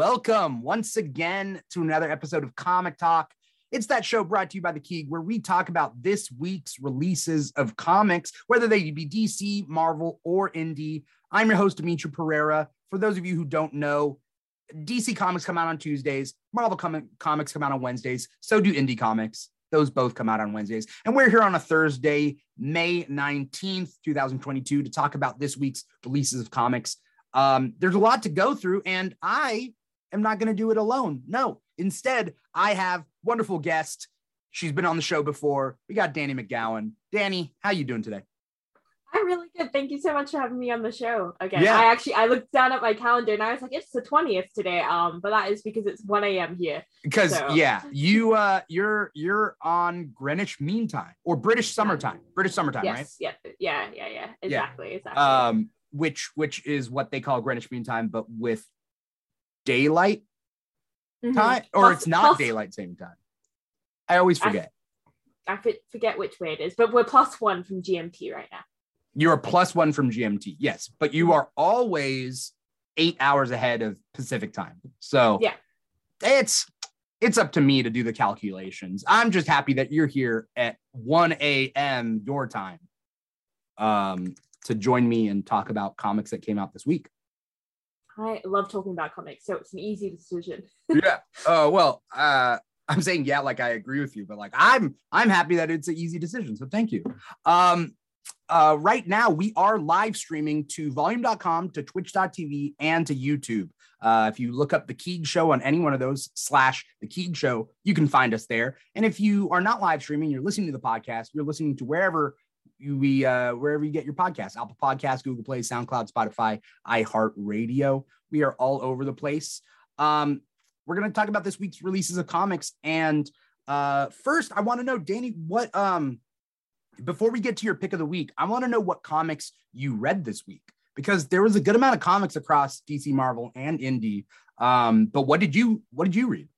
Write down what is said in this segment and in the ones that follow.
welcome once again to another episode of Comic Talk. It's that show brought to you by The Key, where we talk about this week's releases of comics, whether they be DC, Marvel, or indie. I'm your host, Dimitri Pereira. For those of you who don't know, DC comics come out on Tuesdays, Marvel com- comics come out on Wednesdays, so do indie comics. Those both come out on Wednesdays. And we're here on a Thursday, May 19th, 2022, to talk about this week's releases of comics. Um, there's a lot to go through, and I am not going to do it alone. No, instead, I have wonderful guest. She's been on the show before. We got Danni McGowan. Danni, how you doing today? I'm really good. Thank you so much for having me on the show again. Yeah. I actually I looked down at my calendar and I was like, it's the 20th today. Um, but that is because it's 1 a.m. here. Because So- yeah, you uh you're you're on Greenwich Mean Time or British Summertime. British Summertime, right? yes, yeah, yeah, yeah, yeah. Exactly, exactly. um, which which is what they call Greenwich Mean Time, but with daylight Mhm. time, or Plus- it's not plus- daylight saving time. I always forget. I fi- forget which way it is, but we're plus one from GMT right now. You're a plus one from GMT, yes, but you are always eight hours ahead of Pacific time. So Yeah. it's it's up to me to do the calculations. I'm just happy that you're here at 1 a.m. your time um, to join me and talk about comics that came out this week. I love talking about comics, so it's an easy decision. yeah. Oh well, uh, I'm saying yeah, like I agree with you, but like I'm I'm happy that it's an easy decision. So thank you. Um, uh, right now we are live streaming to volume.com, to twitch.tv, and to YouTube. Uh, if you look up the Keeg Show on any one of those slash the Keeg Show, you can find us there. And if you are not live streaming, you're listening to the podcast, you're listening to wherever we uh wherever you get your podcast, Apple Podcasts, Google Play, SoundCloud, Spotify, iHeartRadio. We are all over the place. Um, we're going to talk about this week's releases of comics and uh first i want to know danni what um before we get to your pick of the week i want to know what comics you read this week because there was a good amount of comics across dc marvel and indie um but what did you what did you read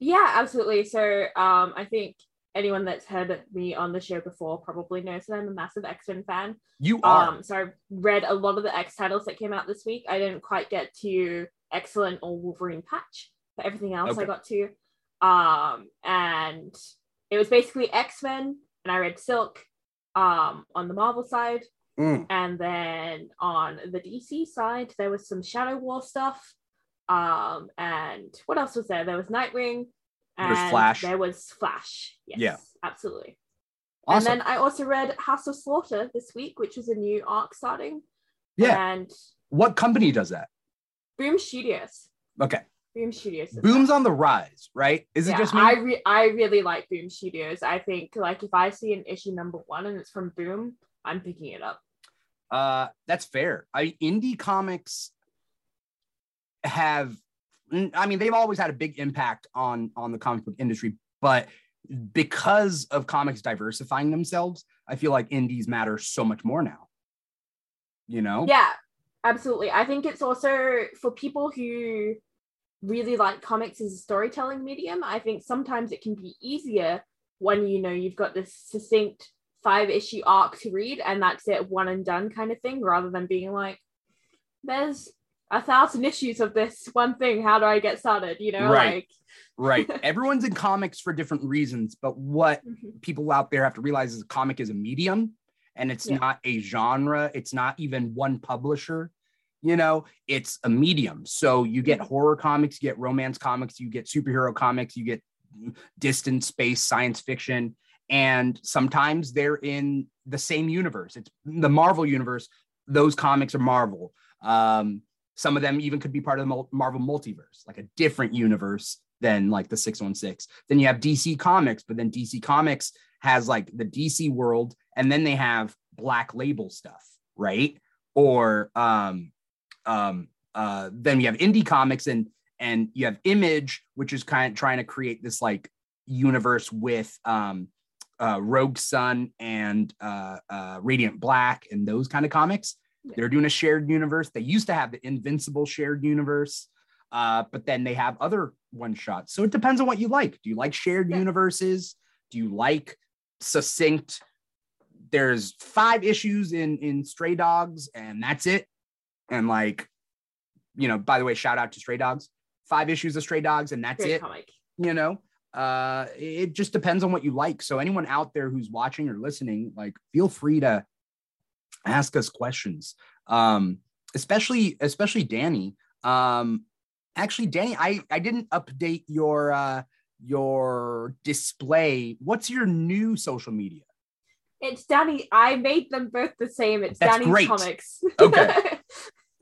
Yeah, absolutely. So um, I think anyone that's heard me on the show before probably knows that I'm a massive X-Men fan. you are Um, so I read a lot of the X titles that came out this week. I didn't quite get to X-Cellent or Wolverine Patch, but everything else Okay. I got to. Um, and it was basically X-Men, and I read Silk um, on the Marvel side. Mm. And then on the DC side, there was some Shadow War stuff. Um, and what else was there? There was Nightwing. There was and Flash. There was Flash. Yes, Yeah. absolutely. awesome And then I also read House of Slaughter this week, which was a new arc starting. yeah And what company does that Boom Studios. okay Boom Studios. boom's that. on the rise right is it just me I re- I really like Boom Studios. I think like if I see an issue number one and it's from Boom, I'm picking it up. Uh, that's fair. I indie comics have, I mean, they've always had a big impact on on the comic book industry, but because of comics diversifying themselves, I feel like indies matter so much more now. You know? Yeah, absolutely. I think it's also for people who really like comics as a storytelling medium. I think sometimes it can be easier when you know you've got this succinct five issue arc to read and that's it, one and done kind of thing, rather than being like, there's a thousand issues of this one thing. How do I get started? You know, Right. Right. Everyone's in comics for different reasons, but what like Mhm. people out there have to realize is a comic is a medium and it's Yeah. not a genre it's not even one publisher you know it's a medium so you get Mhm. horror comics you get romance comics you get superhero comics you get distant space science fiction and sometimes they're in the same universe it's the marvel universe those comics are marvel um, some of them even could be part of the marvel multiverse like a different universe than like the 616 then you have dc comics but then dc comics has like the DC world, and then they have black label stuff, right? Or um, um, uh, then you have indie comics and and you have Image, which is kind of trying to create this like universe with um, uh, Rogue Sun and uh, uh, Radiant Black and those kind of comics. Yeah. They're doing a shared universe. They used to have the Invincible shared universe, uh, but then they have other one shots. So it depends on what you like. Do you like shared Yeah. universes? Do you like succinct? There's five issues in in Stray Dogs, and that's it. And like, you know, by the way, shout out to Stray Dogs. five issues of Stray Dogs, and that's Great it. comic. You know, uh, it just depends on what you like. So anyone out there who's watching or listening, like, feel free to ask us questions. Um, especially especially Danni. Um, actually, Danni, I I didn't update your uh your display. What's your new social media? It's Danni. I made them both the same. It's That's Danni's great. comics. Okay.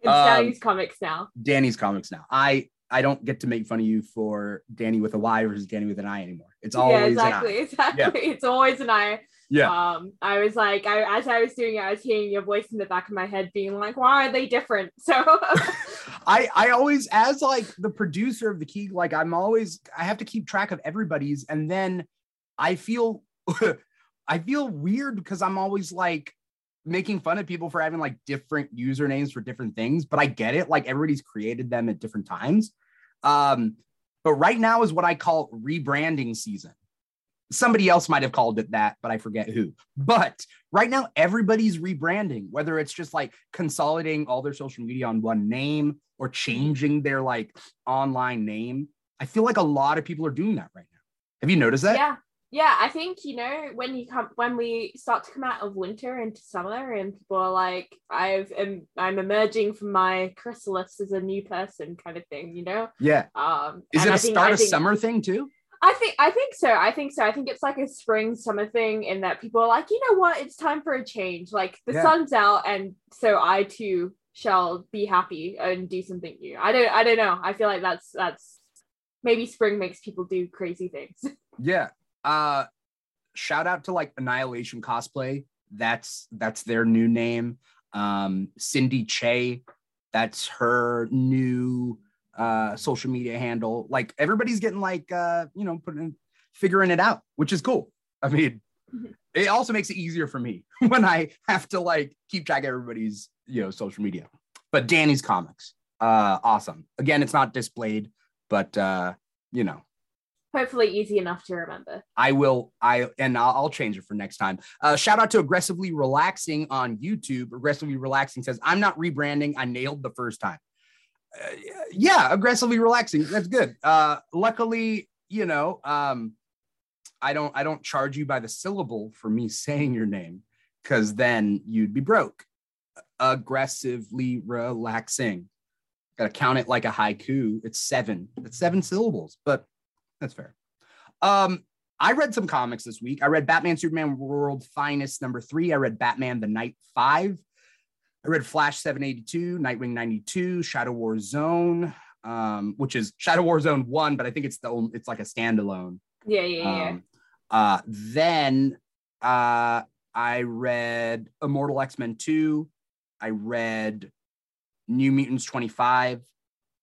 it's Um, Danni's comics now. Danni's comics now. I I don't get to make fun of you for Danny with a Y versus Danni with an I anymore. It's always yeah, an exactly, exactly. It's always an I. Yeah. Um, I was like, I as I was doing it, I was hearing your voice in the back of my head, being like, "Why are they different?" So I I always as like the producer of the key, like I'm always I have to keep track of everybody's, and then I feel I feel weird because I'm always like making fun of people for having like different usernames for different things, but I get it. Like everybody's created them at different times. Um, but right now is what I call rebranding season. Somebody else might have called it that, but I forget who. But right now, everybody's rebranding, whether it's just like consolidating all their social media on one name or changing their like online name. I feel like a lot of people are doing that right now. Have you noticed that? yeah, yeah. I think you know when you come when we start to come out of winter into summer, and people are like, "I've am, I'm emerging from my chrysalis as a new person," kind of thing. You know. Yeah. Um, Is it a think- start I of think- summer thing too? I think I think so. I think so. I think it's like a spring summer thing in that people are like, you know what, it's time for a change. Like the Yeah. sun's out, and so I too shall be happy and do something new. I don't I don't know. I feel like that's that's maybe spring makes people do crazy things. Yeah. Uh shout out to like Annihilation cosplay. That's that's their new name. Um Cindy Che, that's her new uh social media handle. Like everybody's getting like uh, you know, putting figuring it out, which is cool. I mean, Mhm. it also makes it easier for me when I have to like keep track of everybody's, you know, social media. But Danni's comics, uh awesome. Again, it's not displayed, but uh, you know, Hopefully easy enough to remember. I will. I and I'll, I'll change it for next time. Uh, shout out to aggressively relaxing on YouTube. Aggressively relaxing says, "I'm not rebranding. I nailed the first time." Yeah, aggressively relaxing. That's good. Uh, luckily, you know, um, I don't. I don't charge you by the syllable for me saying your name, because then you'd be broke. Aggressively relaxing. Got to count it like a haiku. It's seven. It's seven syllables, but that's fair. Um, I read some comics this week. I read Batman Superman World Finest number three. I read Batman the Knight Five. I read Flash 782, Nightwing 92, Shadow War Zone, um, which is Shadow War Zone one, but I think it's the only, it's like a standalone. Yeah, yeah, yeah. Um, uh, then uh, I read Immortal X Men 2. I read New Mutants 25,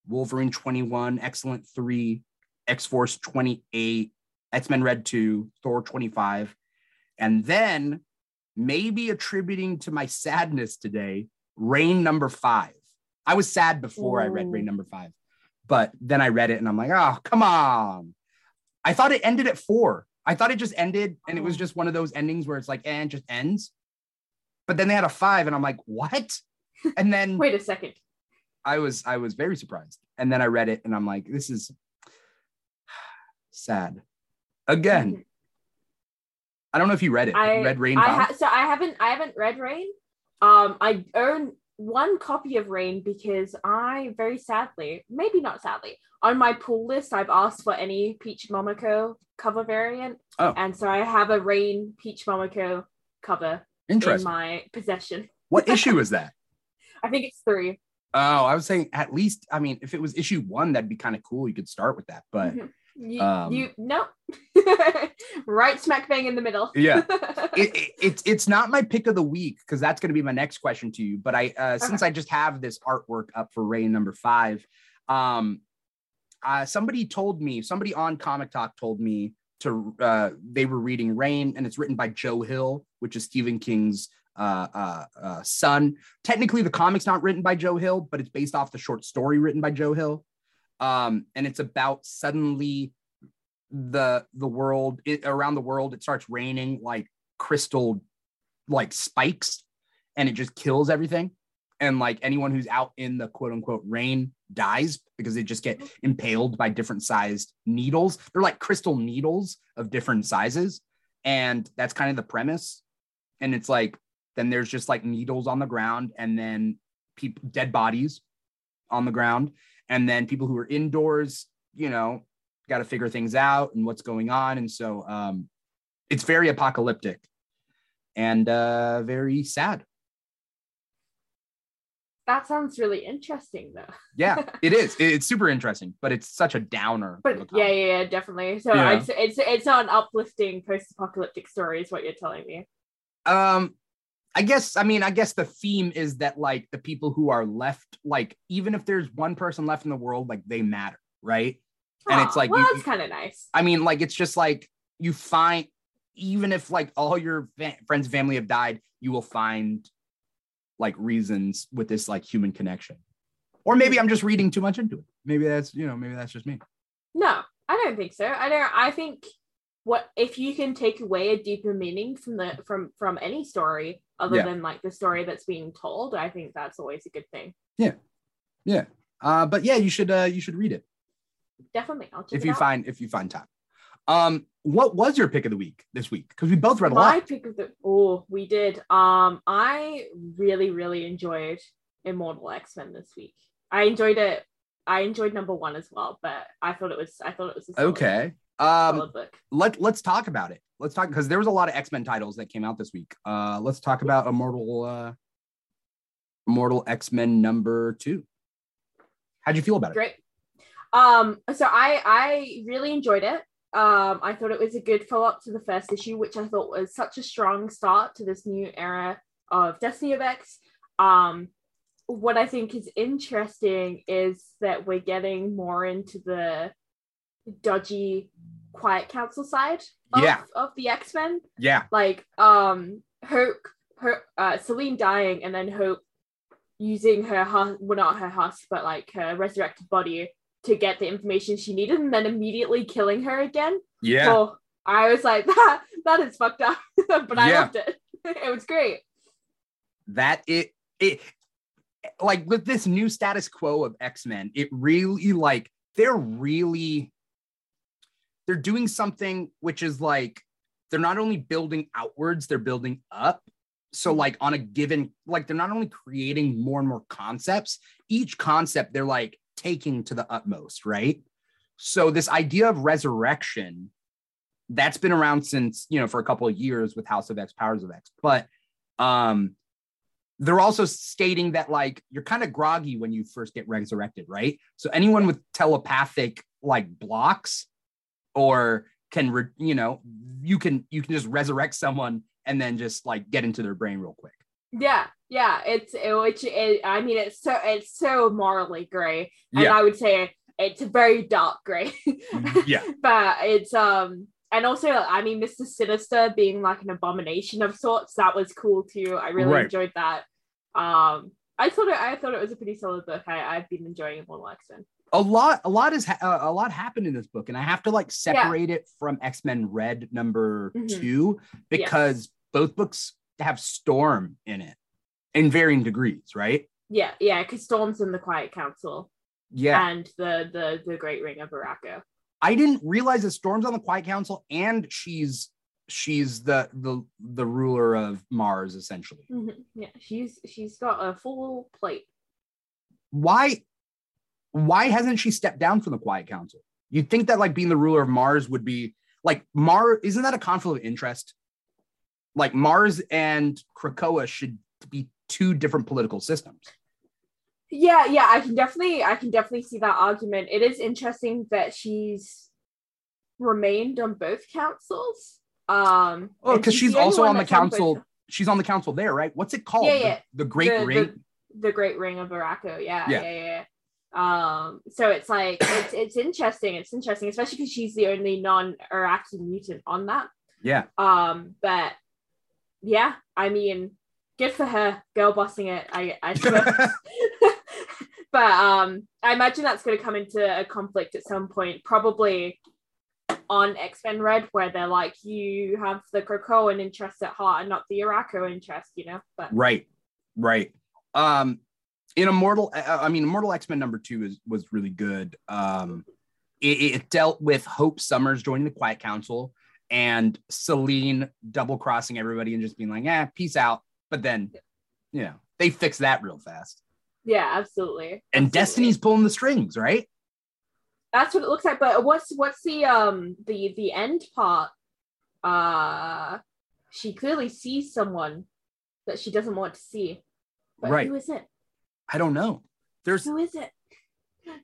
Wolverine 21, X-Cellent 3, X Force 28, X Men Red 2, Thor 25. And then, maybe attributing to my sadness today, Rain number five. I was sad before I read Rain number five, but then I read it and I'm like, oh, come on. I thought it ended at four. I thought it just ended and it was Oh. just one of those endings where it's like, eh, and just ends. But then they had a five, and I'm like, what? And then Wait a second. I was I was very surprised. And then I read it and I'm like, this is sad. Again, mm-hmm. I don't know if you read it. I read Rain I ha- so I haven't I haven't read Rain. Um, I own one copy of Rain because I very sadly, maybe not sadly, on my pull list I've asked for any Peach Momoko cover variant, Oh. and so I have a Rain Peach Momoko cover in my possession. what issue is that? I think it's three. Oh, I was saying at least, I mean, if it was issue one, that'd be kind of cool. You could start with that. But Mhm. You, um, you no, right smack bang in the middle. Yeah. it, it, it's it's not my pick of the week because that's going to be my next question to you. But I uh, since I just have this artwork up for Rain number five, um, uh, somebody told me somebody on Comic Talk told me to uh, they were reading Rain and it's written by Joe Hill, which is Stephen King's uh, uh, uh, son. Technically, the comic's not written by Joe Hill, but it's based off the short story written by Joe Hill. Um, and it's about suddenly the the world it, around the world it starts raining like crystal like spikes and it just kills everything and like anyone who's out in the quote unquote rain dies because they just get impaled by different sized needles. They're like crystal needles of different sizes. And that's kind of the premise. And it's like, then there's just like needles on the ground and then people, dead bodies on the ground. And then people who are indoors, you know, got to figure things out and what's going on. And so um, it's very apocalyptic and uh, very sad. That sounds really interesting, though. Yeah, it is. It's super interesting, but it's such a downer. But yeah, yeah, yeah, definitely. So Yeah. it's it's it's not an uplifting post-apocalyptic story, is what you're telling me. um i guess i mean i guess the theme is that like the people who are left like even if there's one person left in the world like they matter right And it's like well, you- that's kind of nice. i mean like it's just like you find even if like all your fa- friends and family have died you will find like reasons with this like human connection or maybe i'm just reading too much into it maybe that's you know maybe that's just me No, I don't think so. I don't. I think what if you can take away a deeper meaning from the from from any story other Yeah. than like the story that's being told. I think that's always a good thing. yeah yeah. uh but yeah you should uh you should read it Definitely, I'll check if you out. find if you find time um what was your pick of the week this week because we both read a lot. My lot pick of the oh, we did. Um, I really, really enjoyed Immortal X Men this week. I enjoyed it. I enjoyed number one as well, but I thought it was. I thought it was Okay. Um, let let's talk about it. Let's talk because there was a lot of X Men titles that came out this week. Uh, let's talk about Immortal, uh, Immortal X Men number two. How'd you feel about it? Great. Um, so I I really enjoyed it. Um, I thought it was a good follow up to the first issue, which I thought was such a strong start to this new era of Destiny of X. Um, what I think is interesting is that we're getting more into the dodgy Quiet Council side of, Yeah. of the X Men. Yeah, Like um, Hope, her, uh, Selene dying, and then Hope using her husk, well, not her husk, but like her resurrected body to get the information she needed, and then immediately killing her again. yeah, So I was like, that that is fucked up, but I Yeah. loved it. it was great. that it it like with this new status quo of X Men, it really like they're really they're doing something which is like they're not only building outwards, they're building up. So like on a given like they're not only creating more and more concepts, each concept they're like taking to the utmost, right? So this idea of resurrection that's been around since, you know, for a couple of years with House of X, Powers of X, but um they're also stating that like you're kind of groggy when you first get resurrected, right? So anyone with telepathic like blocks or can re- you know you can you can just resurrect someone and then just like get into their brain real quick. Yeah, yeah. It's it, which it, I mean, it's so it's so morally gray, and Yeah. I would say it's a very dark gray. Yeah. but it's um and also I mean Mr. Sinister being like an abomination of sorts that was cool too. I really Right. enjoyed that. Um I thought it I thought it was a pretty solid book. I, I've been enjoying it more X-Men. A lot a lot is ha- a lot happened in this book and I have to like separate it from X-Men Red number Mhm. 2 because both books have Storm in it in varying degrees, right? Yeah, yeah, because Storm's in the Quiet Council Yeah. and the the the Great Ring of Arakko. I didn't realize that Storm's on the Quiet Council and she's she's the the the ruler of Mars essentially. Mhm. Yeah, she's she's got a full plate. Why why hasn't she stepped down from the Quiet Council? You'd think that like being the ruler of Mars would be like Mars isn't that a conflict of interest? Like Mars and Krakoa should be two different political systems. Yeah, yeah, I can definitely I can definitely see that argument. It is interesting that she's remained on both councils. Um Oh, because she's the also on the council. She's on the council there, right? What's it called? Yeah, The- yeah. The, Great The- Ring. the- the Great Ring of Arakko. Yeah, Yeah. yeah, yeah. Um, so it's like it's it's interesting. It's interesting, especially because she's the only non-Arakkii mutant on that. yeah. Um, but yeah, I mean, good for her, girl bossing it. I I but um, I imagine that's going to come into a conflict at some point, probably on X Men Red, where they're like, you have the Krakoan interest at heart and not the Arakko interest, you know. But Right. Right. Um in Immortal, I mean, Immortal X Men number two is was really good. Um, it, it dealt with Hope Summers joining the Quiet Council and Selene double crossing everybody and just being like, "Yeah, peace out." But then, you know, they fix that real fast. Yeah, absolutely. And Absolutely. Destiny's pulling the strings, right? That's what it looks like. But what's what's the um the the end part? Uh, she clearly sees someone that she doesn't want to see. But Right. who is it? I don't know. There's Who is it?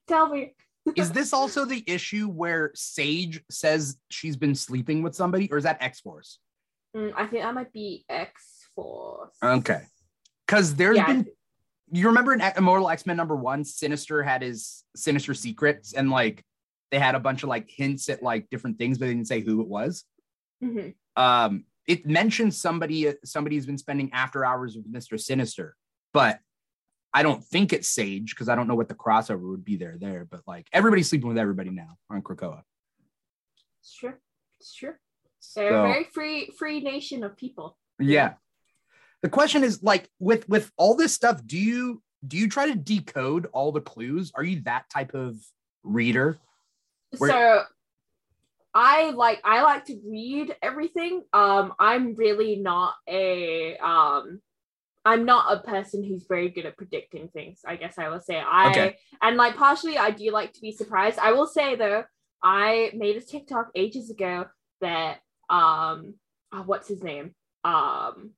Tell me. is this also the issue where Sage says she's been sleeping with somebody, or is that X Force? Mm, I think that might be X Force. Okay. Because there's Yeah. been you remember in Immortal X Men number one, Sinister had his sinister secrets, and like they had a bunch of like hints at like different things, but they didn't say who it was. Mhm. Um, it mentions somebody somebody's been spending after hours with Mister Sinister, but I don't think it's Sage because I don't know what the crossover would be there there. But like everybody's sleeping with everybody now on Krakoa. It's true. It's true. They're So- a very free free nation of people. Yeah. The question is like with with all this stuff, do you do you try to decode all the clues? Are you that type of reader? Where- so I like I like to read everything. Um I'm really not a um I'm not a person who's very good at predicting things. I guess I will say I Okay. and like partially I do like to be surprised. I will say though, I made a TikTok ages ago that um oh, what's his name? Um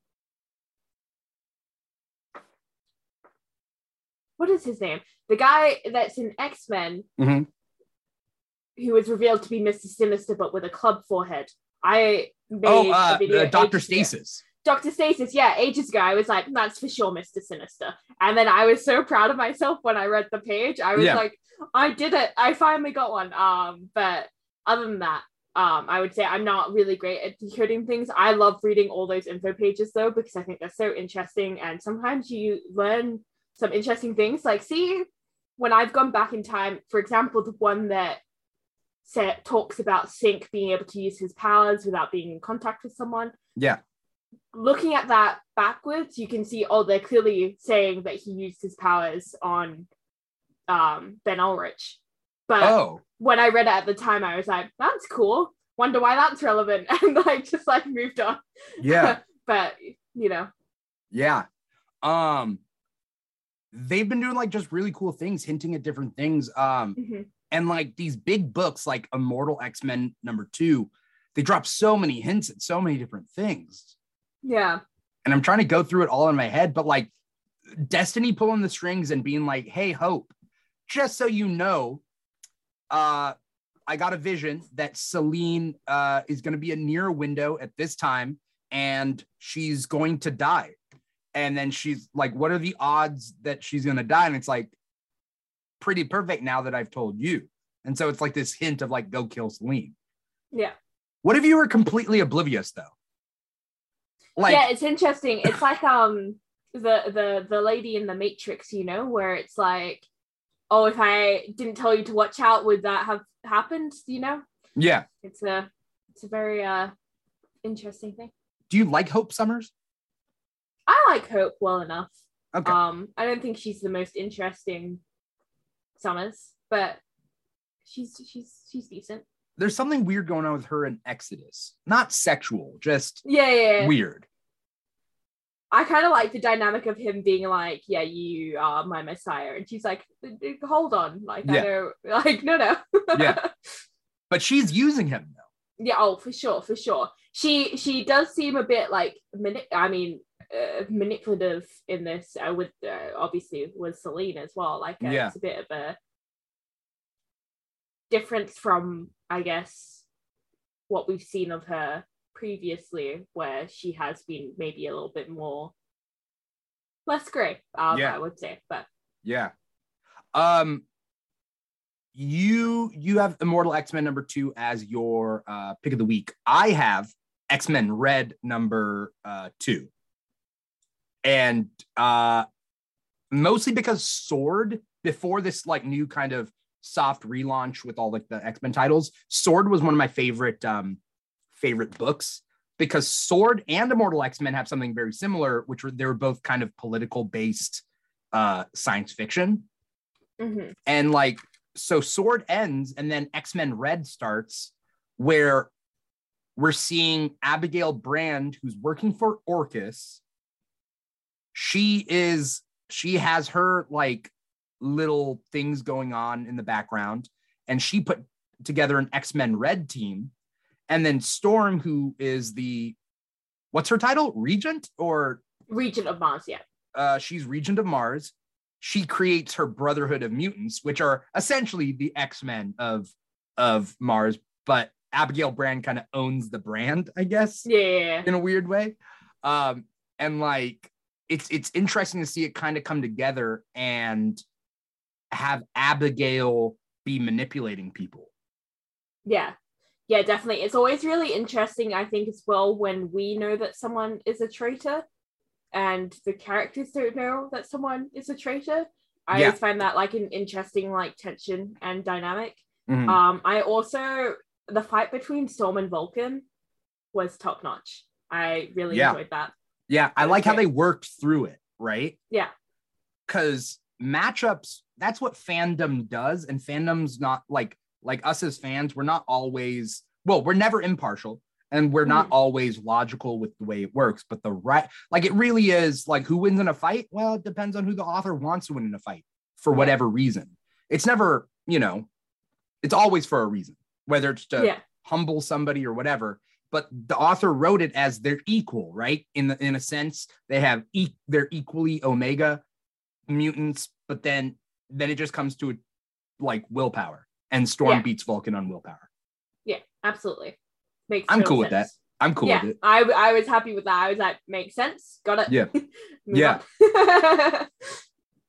what is his name? The guy that's in X-Men Mhm. who was revealed to be Mr. Sinister but with a club forehead. I made Oh, a uh, video uh, Doctor Stasis. ago. Dr. Stasis, yeah, ages ago, I was like, that's for sure Mr. Sinister. And then I was so proud of myself when I read the page. I was Yeah. like, I did it. I finally got one. Um, but other than that, um, I would say I'm not really great at decoding things. I love reading all those info pages though, because I think they're so interesting. And sometimes you learn some interesting things. Like, see, when I've gone back in time, for example, the one that set, talks about Synch being able to use his powers without being in contact with someone Yeah. Looking at that backwards, you can see, oh, they're clearly saying that he used his powers on um, Ben Ulrich. But Oh, when I read it at the time, I was like, that's cool. Wonder why that's relevant. And like just like moved on. yeah. but you know, Yeah. Um they've been doing like just really cool things, hinting at different things. Um mhm. and like these big books like Immortal X-Men number 2, they drop so many hints at so many different things. Yeah. And I'm trying to go through it all in my head, but like Destiny pulling the strings and being like, "Hey, Hope, just so you know, uh I got a vision that Selene uh is going to be a near window at this time and she's going to die." And then she's like, "What are the odds that she's going to die?" And it's like pretty perfect now that I've told you. And so it's like this hint of like go kill Selene. Yeah. What if you were completely oblivious though? Like yeah, it's interesting. It's like um the the the lady in the Matrix, you know, where it's like, oh, if I didn't tell you to watch out, would that have happened? You know? yeah. It's a it's a very uh interesting thing. Do you like Hope Summers? I like Hope well enough. Okay. Um, I don't think she's the most interesting Summers, but she's she's she's decent. There's something weird going on with her in Exodus. Not sexual, just Yeah, yeah. yeah. weird. I kind of like the dynamic of him being like, "Yeah, you are my messiah," and she's like, "Hold on, like I Yeah. don't like, no, no." Yeah. But she's using him though. yeah. Oh, for sure, for sure. She she does seem a bit like mani- I mean, uh, manipulative in this. Uh, with uh, obviously with Selene as well. Like, uh, Yeah. it's a bit of a difference from, I guess, what we've seen of her previously, where she has been maybe a little bit more less grey. Um, Yeah. I would say, but Yeah. Um you you have Immortal X-Men number 2 as your uh pick of the week. I have X-Men Red number uh 2. And uh mostly because Sword before this like new kind of soft relaunch with all like the X-Men titles, Sword was one of my favorite um favorite books because Sword and Immortal X-Men have something very similar which were they were both kind of political based uh science fiction. Mhm. and like so sword ends and then x-men red starts where we're seeing abigail brand who's working for orchis. She is she has her like little things going on in the background and she put together an x-men red team and then storm who is the what's her title regent or Regent of Mars, yeah. uh, she's regent of Mars. She creates her Brotherhood of Mutants, which are essentially the X Men of of Mars. But Abigail Brand kind of owns the brand, I guess, yeah. in a weird way. Um, and like, it's it's interesting to see it kind of come together and have Abigail be manipulating people. Yeah. Yeah, definitely. It's always really interesting, I think, as well, when we know that someone is a traitor and the characters don't know that someone is a traitor. I Yeah. always find that like an interesting like tension and dynamic. Mhm. Um, I also the fight between Storm and Vulcan was top notch. I really Yeah. enjoyed that. Yeah, I like how they worked through it, right? Yeah. Because matchups, that's what fandom does. And fandom's not like like us as fans, we're not always well, we're never impartial and we're not Mhm. always logical with the way it works. But the right like it really is like who wins in a fight? Well, it depends on who the author wants to win in a fight for whatever reason. It's never, you know, it's always for a reason, whether it's to yeah. humble somebody or whatever but the author wrote it as they're equal right in the, in a sense they have e- they're equally omega mutants but then then it just comes to like willpower and storm Yeah. beats vulcan on willpower Yeah, absolutely. Makes I'm cool with that. i'm cool yeah, with it I, I was happy with that. I was like, makes sense. Got it. Yeah. Yeah.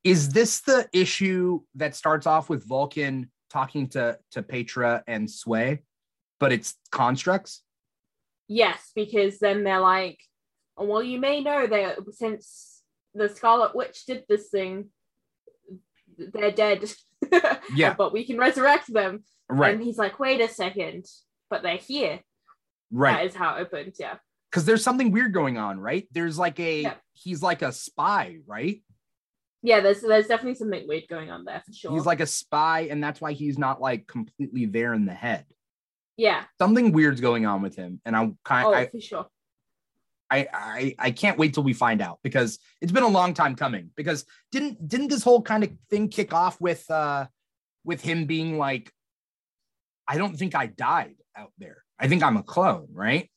is this the issue that starts off with vulcan talking to to petra and sway but it's constructs yes, because then they're like, oh, well, you may know that since the Scarlet Witch did this thing, they're dead. Yeah. but we can resurrect them. right And he's like, wait a second, but they're here. right That is how it opens. Yeah. because there's something weird going on right there's like a Yeah. he's like a spy right Yeah, there's there's definitely something weird going on there for sure. He's like a spy, and that's why he's not like completely there in the head. yeah. Something weird's going on with him, and I'm kind. Oh, I, for sure. I I I can't wait till we find out because it's been a long time coming. Because didn't didn't this whole kind of thing kick off with uh with him being like, I don't think I died out there. I think I'm a clone, right?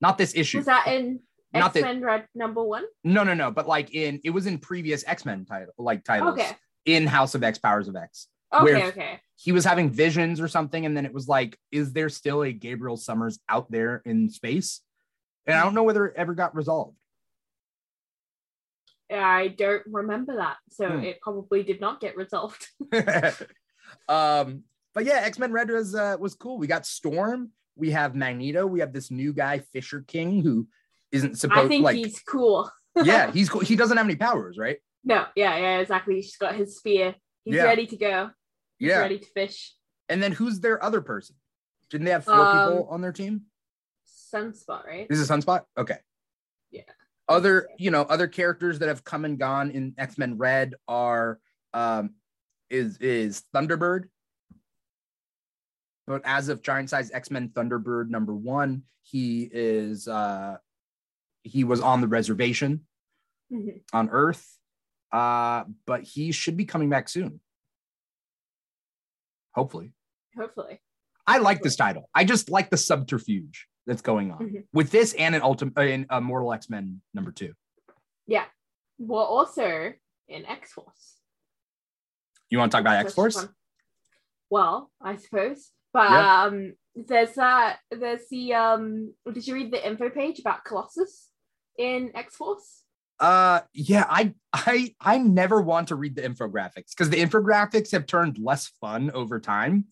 Not this issue. Was that in X Men Red number one? no, no, no. But like in it was in previous X Men title like titles Okay. in House of X, Powers of X. Okay. Okay. he was having visions or something and then it was like is there still a gabriel summers out there in space and i don't know whether it ever got resolved I don't remember that, so Hmm. it probably did not get resolved. um but yeah x-men red was uh, was cool we got storm we have magneto we have this new guy fisher king who isn't supposed. I think like he's cool. yeah he's cool he doesn't have any powers right No, yeah, yeah, exactly. He's got his spear. He's Yeah. ready to go. He's yeah ready to fish. and then who's their other person didn't they have four Um, people on their team Sunspot, right? This is Sunspot? Okay. Yeah. Other, you know, other characters that have come and gone in X-Men Red are um is is Thunderbird. But as of Giant Size X-Men Thunderbird number one, he is uh he was on the reservation Mhm. on Earth. Uh, but he should be coming back soon. Hopefully. Hopefully. I like this title. I just like the subterfuge that's going on Mhm. with this and an ultimate in uh, Mortal X Men number two. Yeah, well, also in X Force. You want to talk about X Force? Well, I suppose. But Yeah. um there's that there's the um did you read the info page about Colossus in X Force? Uh, yeah. I I I never want to read the infographics because the infographics have turned less fun over time.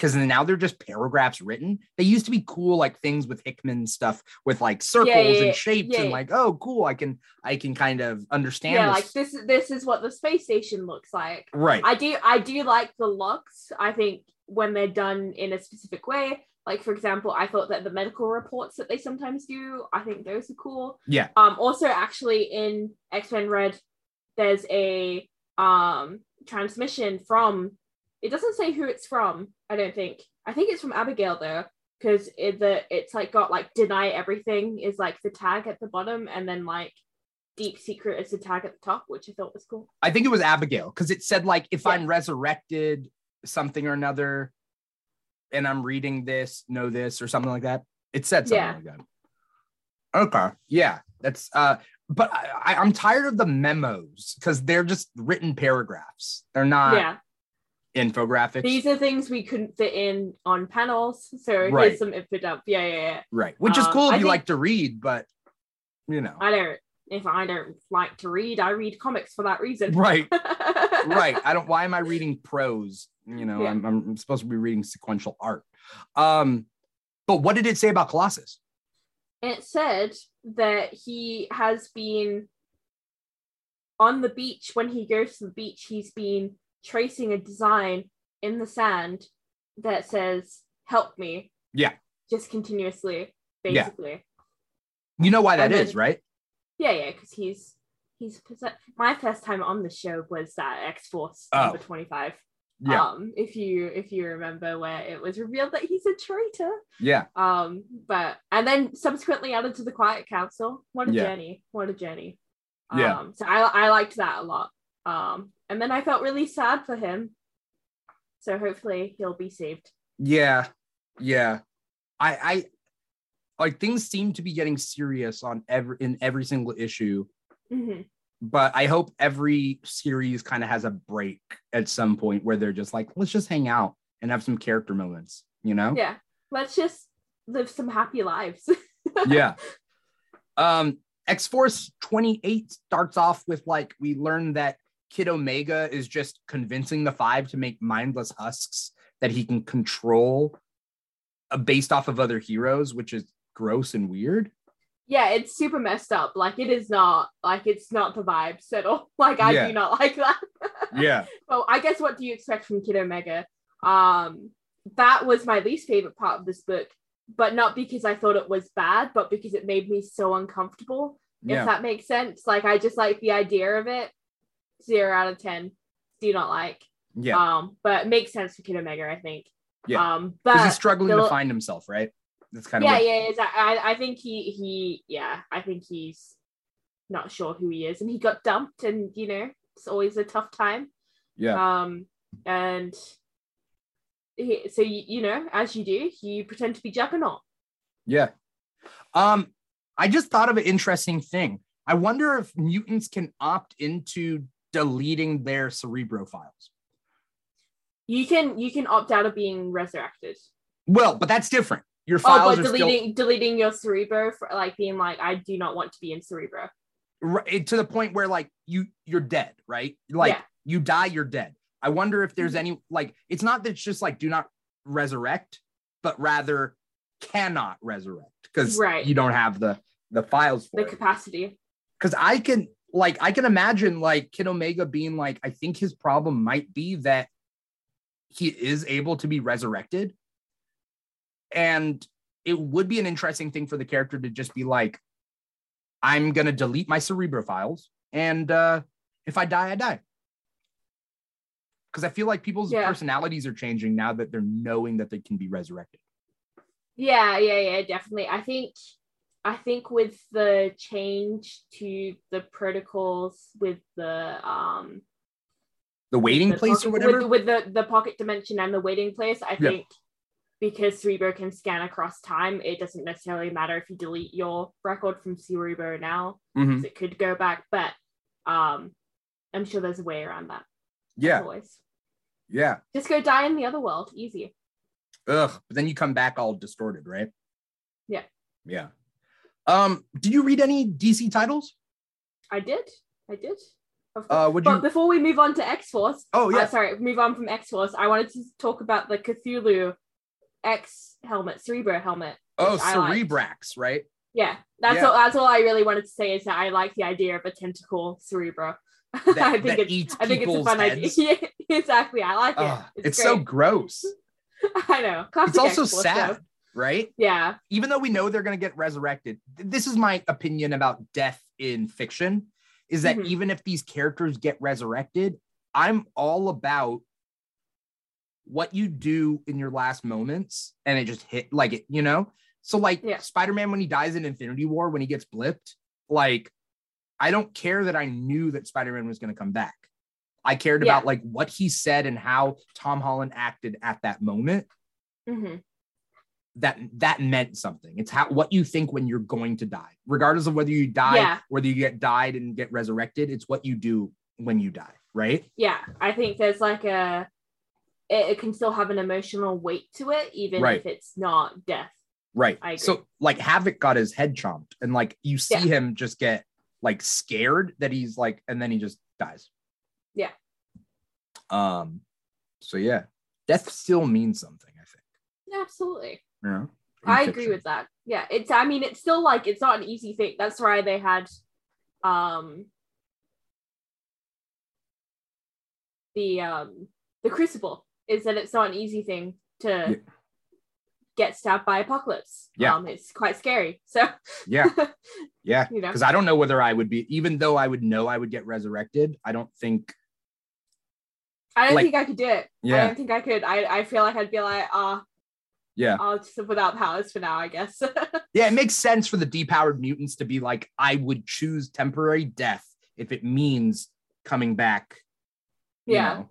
Because now they're just paragraphs written. They used to be cool, like things with Hickman stuff with like circles yeah, yeah, and shapes, yeah, and like, oh, cool. I can I can kind of understand. yeah, this. like this this is what the space station looks like. right. I do I do like the locks. I think when they're done in a specific way, like for example, I thought that the medical reports that they sometimes do, I think those are cool. Yeah. Um also actually in X-Men Red there's a um transmission from it doesn't say who it's from i don't think i think it's from abigail though because it, the it's like got like deny everything is like the tag at the bottom and then like deep secret is the tag at the top which i thought was cool I think it was Abigail because it said like if Yeah. I'm resurrected, something or another, and I'm reading this, know this or something like that. It said something Yeah. like that. Okay, yeah, that's uh, but I, I'm tired of the memos because they're just written paragraphs. They're not yeah infographics, these are things we couldn't fit in on panels so Right. here's some info dump yeah yeah yeah right? Which is Um, cool if I you think- like to read, but you know, i don't if i don't like to read i read comics for that reason right, right. I don't. Why am I reading prose? You know, Yeah. I'm, I'm supposed to be reading sequential art. Um, but what did it say about Colossus? it said that he has been on the beach when he goes to the beach he's been tracing a design in the sand that says help me Yeah. just continuously Yeah. basically You know why that is, right? yeah yeah because he's he's my first time on the show was that x-force Oh. number 25 Yeah, um if you if you remember where it was revealed that he's a traitor yeah, um but and then subsequently added to the quiet council what a Yeah. journey what a journey Yeah. um so i i liked that a lot um and then i felt really sad for him so hopefully he'll be saved yeah, yeah. I, I like things seem to be getting serious on every in every single issue, Mhm. but I hope every series kind of has a break at some point where they're just like, let's just hang out and have some character moments, you know? yeah let's just live some happy lives yeah. Um, X Force 28 starts off with like we learn that Kid Omega is just convincing the five to make mindless husks that he can control uh, based off of other heroes, which is gross and weird. yeah it's super messed up. Like it is not like it's not the vibes at all. Like i Yeah. do not like that. Yeah. well i guess what do you expect from kid omega? Um that was my least favorite part of this book but not because i thought it was bad but because it made me so uncomfortable if that makes sense. Like i just like the idea of it zero out of ten do not like Yeah. um but it makes sense for kid omega i think Yeah. um but he's struggling the- to find himself, right? That's kind of yeah what, yeah exactly. I, I think he he yeah i think he's not sure who he is and he got dumped and you know it's always a tough time yeah. um and he, so you, you know as you do you pretend to be juggernaut Yeah. Um, I just thought of an interesting thing. I wonder if mutants can opt into deleting their cerebro files. you can you can opt out of being resurrected Well, but that's different. Your oh files but are deleting deleting your cerebro for like being like i do not want to be in cerebro right, to the point where like you you're dead, right? Like Yeah. you die, you're dead. I wonder if there's Mhm. any like it's not that it's just like do not resurrect, but rather cannot resurrect because Right. you don't have the the files for the it. capacity because I can like I can imagine like Kid Omega being like I think his problem might be that he is able to be resurrected, and it would be an interesting thing for the character to just be like, I'm gonna delete my cerebro files, and uh, if I die, I die. Because I feel like people's Yeah. personalities are changing now that they're knowing that they can be resurrected. yeah yeah yeah definitely i think i think with the change to the protocols with the um The waiting the place or whatever. with, with the the pocket dimension and the waiting place i Yeah. think because cerebro can scan across time it doesn't necessarily matter if you delete your record from cerebro now Mhm. 'cause it could go back but um i'm sure there's a way around that Yeah, always yeah. just go die in the other world easy Ugh, but then you come back all distorted, right? Yeah. Yeah. Um, did you read any DC titles? i did i did of course. Uh, but before we move on to x-force Oh Uh, yeah. sorry, move on from X Force. I wanted to talk about the Cthulhu X helmet, Cerebro helmet. oh, which I liked. Cerebrax, right? Yeah, that's Yeah. all. That's all I really wanted to say is that I like the idea of a tentacle Cerebro. That, I think that it's. I think it's a fun heads. idea. Yeah, exactly. I like it. Ugh, it's it's so gross. I know. Classic It's also X-Force, sad. Right? Yeah. Even though we know they're gonna get resurrected, this is my opinion about death in fiction. is that Mhm. even if these characters get resurrected, I'm all about what you do in your last moments and it just hit like it, you know? So like Yeah. Spider-Man when he dies in Infinity War when he gets blipped, like I don't care that I knew that Spider-Man was going to come back. I cared Yeah. about like what he said and how Tom Holland acted at that moment. hmm That that meant something. It's how what you think when you're going to die, regardless of whether you die, Yeah. whether you get died and get resurrected. It's what you do when you die, right? Yeah, I think there's like a it, it can still have an emotional weight to it, even Right. if it's not death. Right. So like Havoc got his head chomped, and like you see Yeah. him just get like scared that he's like, and then he just dies. Yeah. Um. So yeah, death still means something. I think. Absolutely. In I agree with that. Yeah, it's I mean it's still like it's not an easy thing. That's why they had um the um the crucible is that it's not an easy thing to Yeah. get stabbed by apocalypse. Yeah. Um it's quite scary. So Yeah. Yeah. you know. Because I don't know whether I would be, even though I would know I would get resurrected. I don't think. I don't like- think I could do it. Yeah. I don't think I could. I, I feel like I'd be like, ah, Yeah. I'll just live without powers for now, I guess. Yeah. It makes sense for the depowered mutants to be like, I would choose temporary death if it means coming back. yeah. know.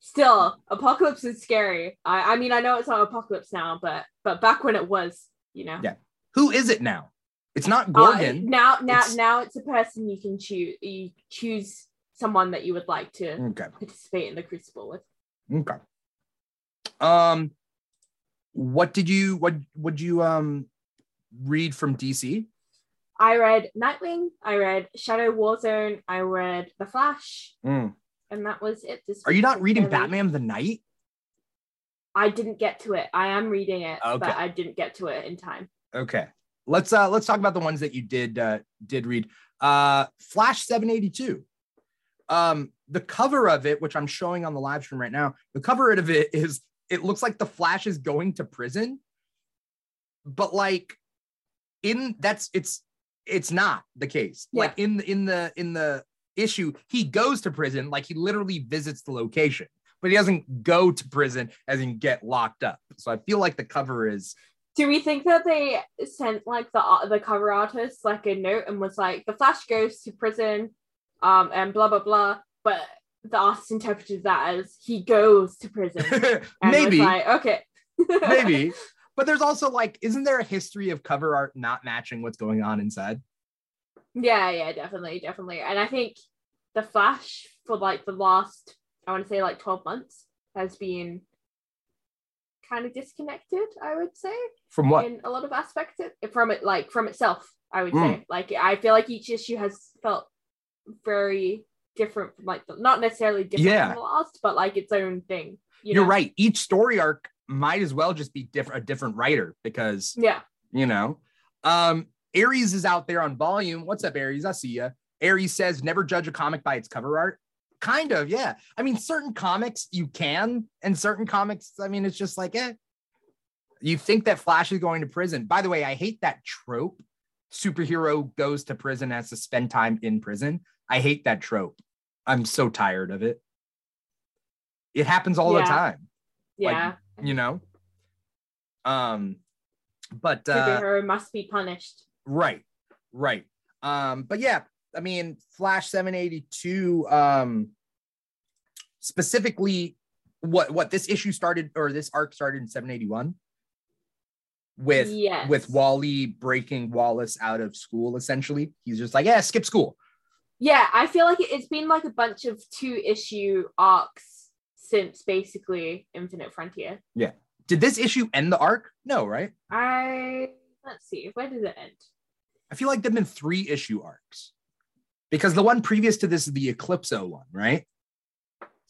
Still, apocalypse is scary. I, I mean, I know it's not apocalypse now, but but back when it was, you know. Yeah. Who is it now? It's not Uh, Gorgon. now now It's- now it's a person you can choose you choose someone that you would like to okay. participate in the crucible with. Okay. Um, what did you what would you um read from DC? I read Nightwing, I read Shadow Warzone, I read The Flash, and that was it. This Are you not reading Really- Batman the Night? I didn't get to it. I am reading it, Okay. but I didn't get to it in time. Okay. Let's uh let's talk about the ones that you did uh did read. Uh Flash 782. Um the cover of it, which I'm showing on the live stream right now, the cover of it is it looks like the Flash is going to prison, but like in that's it's it's not the case. Yeah. Like in the in the in the issue, he goes to prison, like he literally visits the location, but he doesn't go to prison as in get locked up. So I feel like the cover is Do we think that they sent like the the cover artist like a note and was like the Flash goes to prison, um, and blah blah blah, but the artist interpreted that as he goes to prison. Maybe like, okay. maybe but there's also like isn't there a history of cover art not matching what's going on inside Yeah, yeah, definitely, definitely. And I think the Flash for like the last, I want to say like 12 months has been kind of disconnected, I would say, from what in a lot of aspects it, from it, like from itself, I would Mm. say. Like, I feel like each issue has felt very different from like, not necessarily different Yeah. from the last, but like its own thing. You you're know? right. Each story arc might as well just be different a different writer because Yeah. you know? Um aries is out there on volume. What's up aries i see ya. Aries says never judge a comic by its cover art. Kind of yeah. I mean certain comics you can and certain comics i mean it's just like eh. You think that flash is going to prison. By the way i hate that trope. Superhero goes to prison has to spend time in prison. I hate that trope i'm so tired of it it happens all the Yeah. time Like, Yeah. you know um but uh Superhero must be punished. right right um but yeah i mean flash 782 um specifically what what this issue started or this arc started in 781 with yes. with wally breaking wallace out of school essentially he's just like yeah skip school Yeah, I feel like it- it's been like a bunch of two issue arcs since basically Infinite Frontier. Yeah. Did this issue end the arc no right I let's see, where does it end? i feel like there've been three issue arcs because the one previous to this is the eclipso one right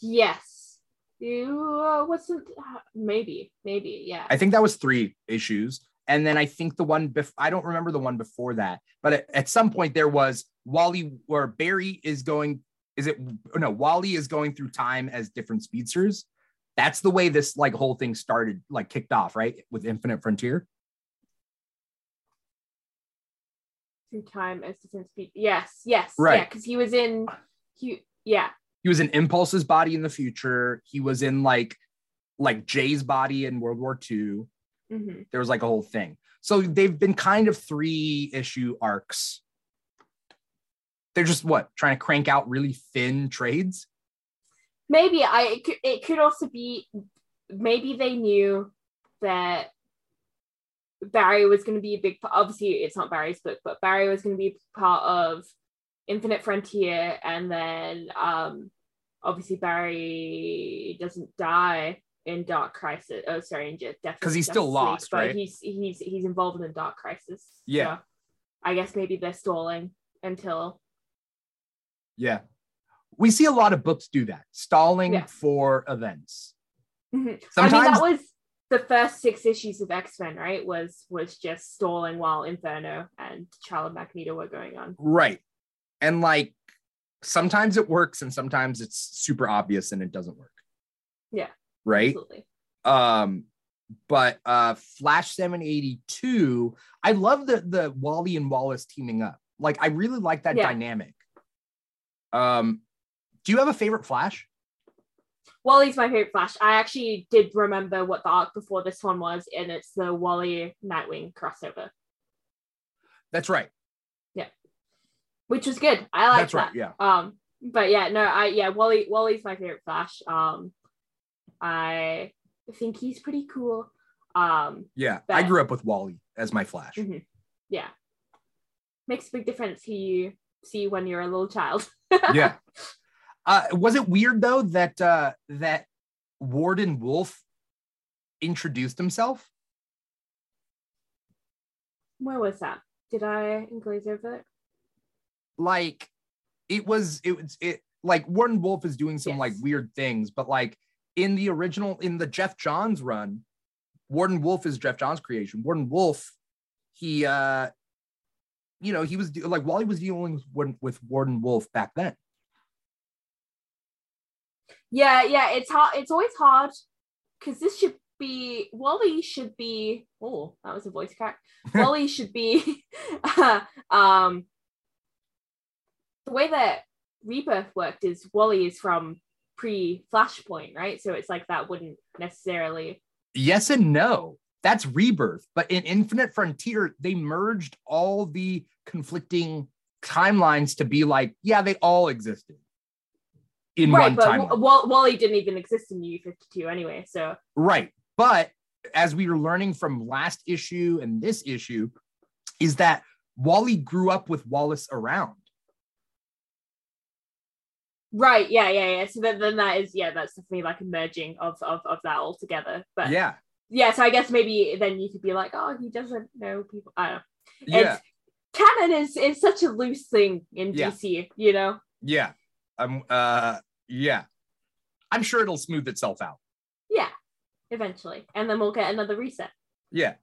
Yes. You uh, wasn't uh, maybe, maybe, yeah. I think that was three issues. And then I think the one bef- I don't remember the one before that, but at, at some point there was Wally or Barry is going. Is it no? Wally is going through time as different speedsters. That's the way this like whole thing started, like kicked off, right? With Infinite Frontier. through time as different speed. Yes, yes, Right. Yeah, because he was in. He yeah. He was in Impulse's body in the future. He was in like like Jay's body in World War II. hmm There was like a whole thing. So they've been kind of three issue arcs. They're just what trying to crank out really thin trades. Maybe I. It could, it could also be. Maybe they knew that Barry was going to be a big. part. Obviously, it's not Barry's book, but Barry was going to be part of Infinite Frontier, and then um, obviously Barry doesn't die in Dark Crisis. Oh, sorry, in Death 'Cause he's still League, lost, but right? He's he's he's involved in Dark Crisis. Yeah. So I guess maybe they're stalling until Yeah. We see a lot of books do that, stalling Yeah. for events. Mhm. Sometimes I mean, that was the first six issues of X Men, right? Was was just stalling while Inferno and Child Magneto were going on. right. And like sometimes it works and sometimes it's super obvious and it doesn't work. Yeah. Right. Absolutely. Um, but uh Flash 782, I love the the Wally and Wallace teaming up. Like I really like that Yeah. dynamic. Um, do you have a favorite Flash? Wally's my favorite Flash. I actually did remember what the arc before this one was, and it's the Wally Nightwing crossover, That's right. Yeah, which was good. I like That's right. that. Yeah. Um, but yeah, no, I yeah, Wally Wally's my favorite Flash. Um, I think he's pretty cool. Um, Yeah. I grew up with Wally as my Flash. Mhm. yeah, makes a big difference who you see when you're a little child. yeah. Uh, was it weird though that uh, that Warden Wolfe introduced himself? Where was that? Did I glaze over it? Like, it was it was it like Warden Wolfe is doing some Yes. like weird things, but like in the original in the Geoff Johns run, Warden Wolfe is Geoff Johns' creation. Warden Wolfe, he uh, you know, he was de- like Wally was dealing with Warden, with Warden Wolfe back then. Yeah, yeah, it's hard. It's always hard because this should be Wally should be. Oh, that was a voice crack. Wally should be. um, the way that Rebirth worked is Wally is from pre Flashpoint, right? So it's like that wouldn't necessarily. yes and no. That's rebirth. But in Infinite Frontier, they merged all the conflicting timelines to be like, yeah, they all existed in right, one but timeline. W- Wa- Wally didn't even exist in New fifty two anyway. So right. But as we were learning from last issue and this issue, is that Wally grew up with Wallace around. right, yeah, yeah, yeah. So then, then that is yeah, that's definitely like a merging of of of that all together. But Yeah. Yeah, so I guess maybe then you could be like, oh, he doesn't know people. I don't know. Yeah. It's, canon is is such a loose thing in Yeah. DC, you know. Yeah. Um uh yeah. I'm sure it'll smooth itself out. Yeah, eventually, and then we'll get another reset. Yeah.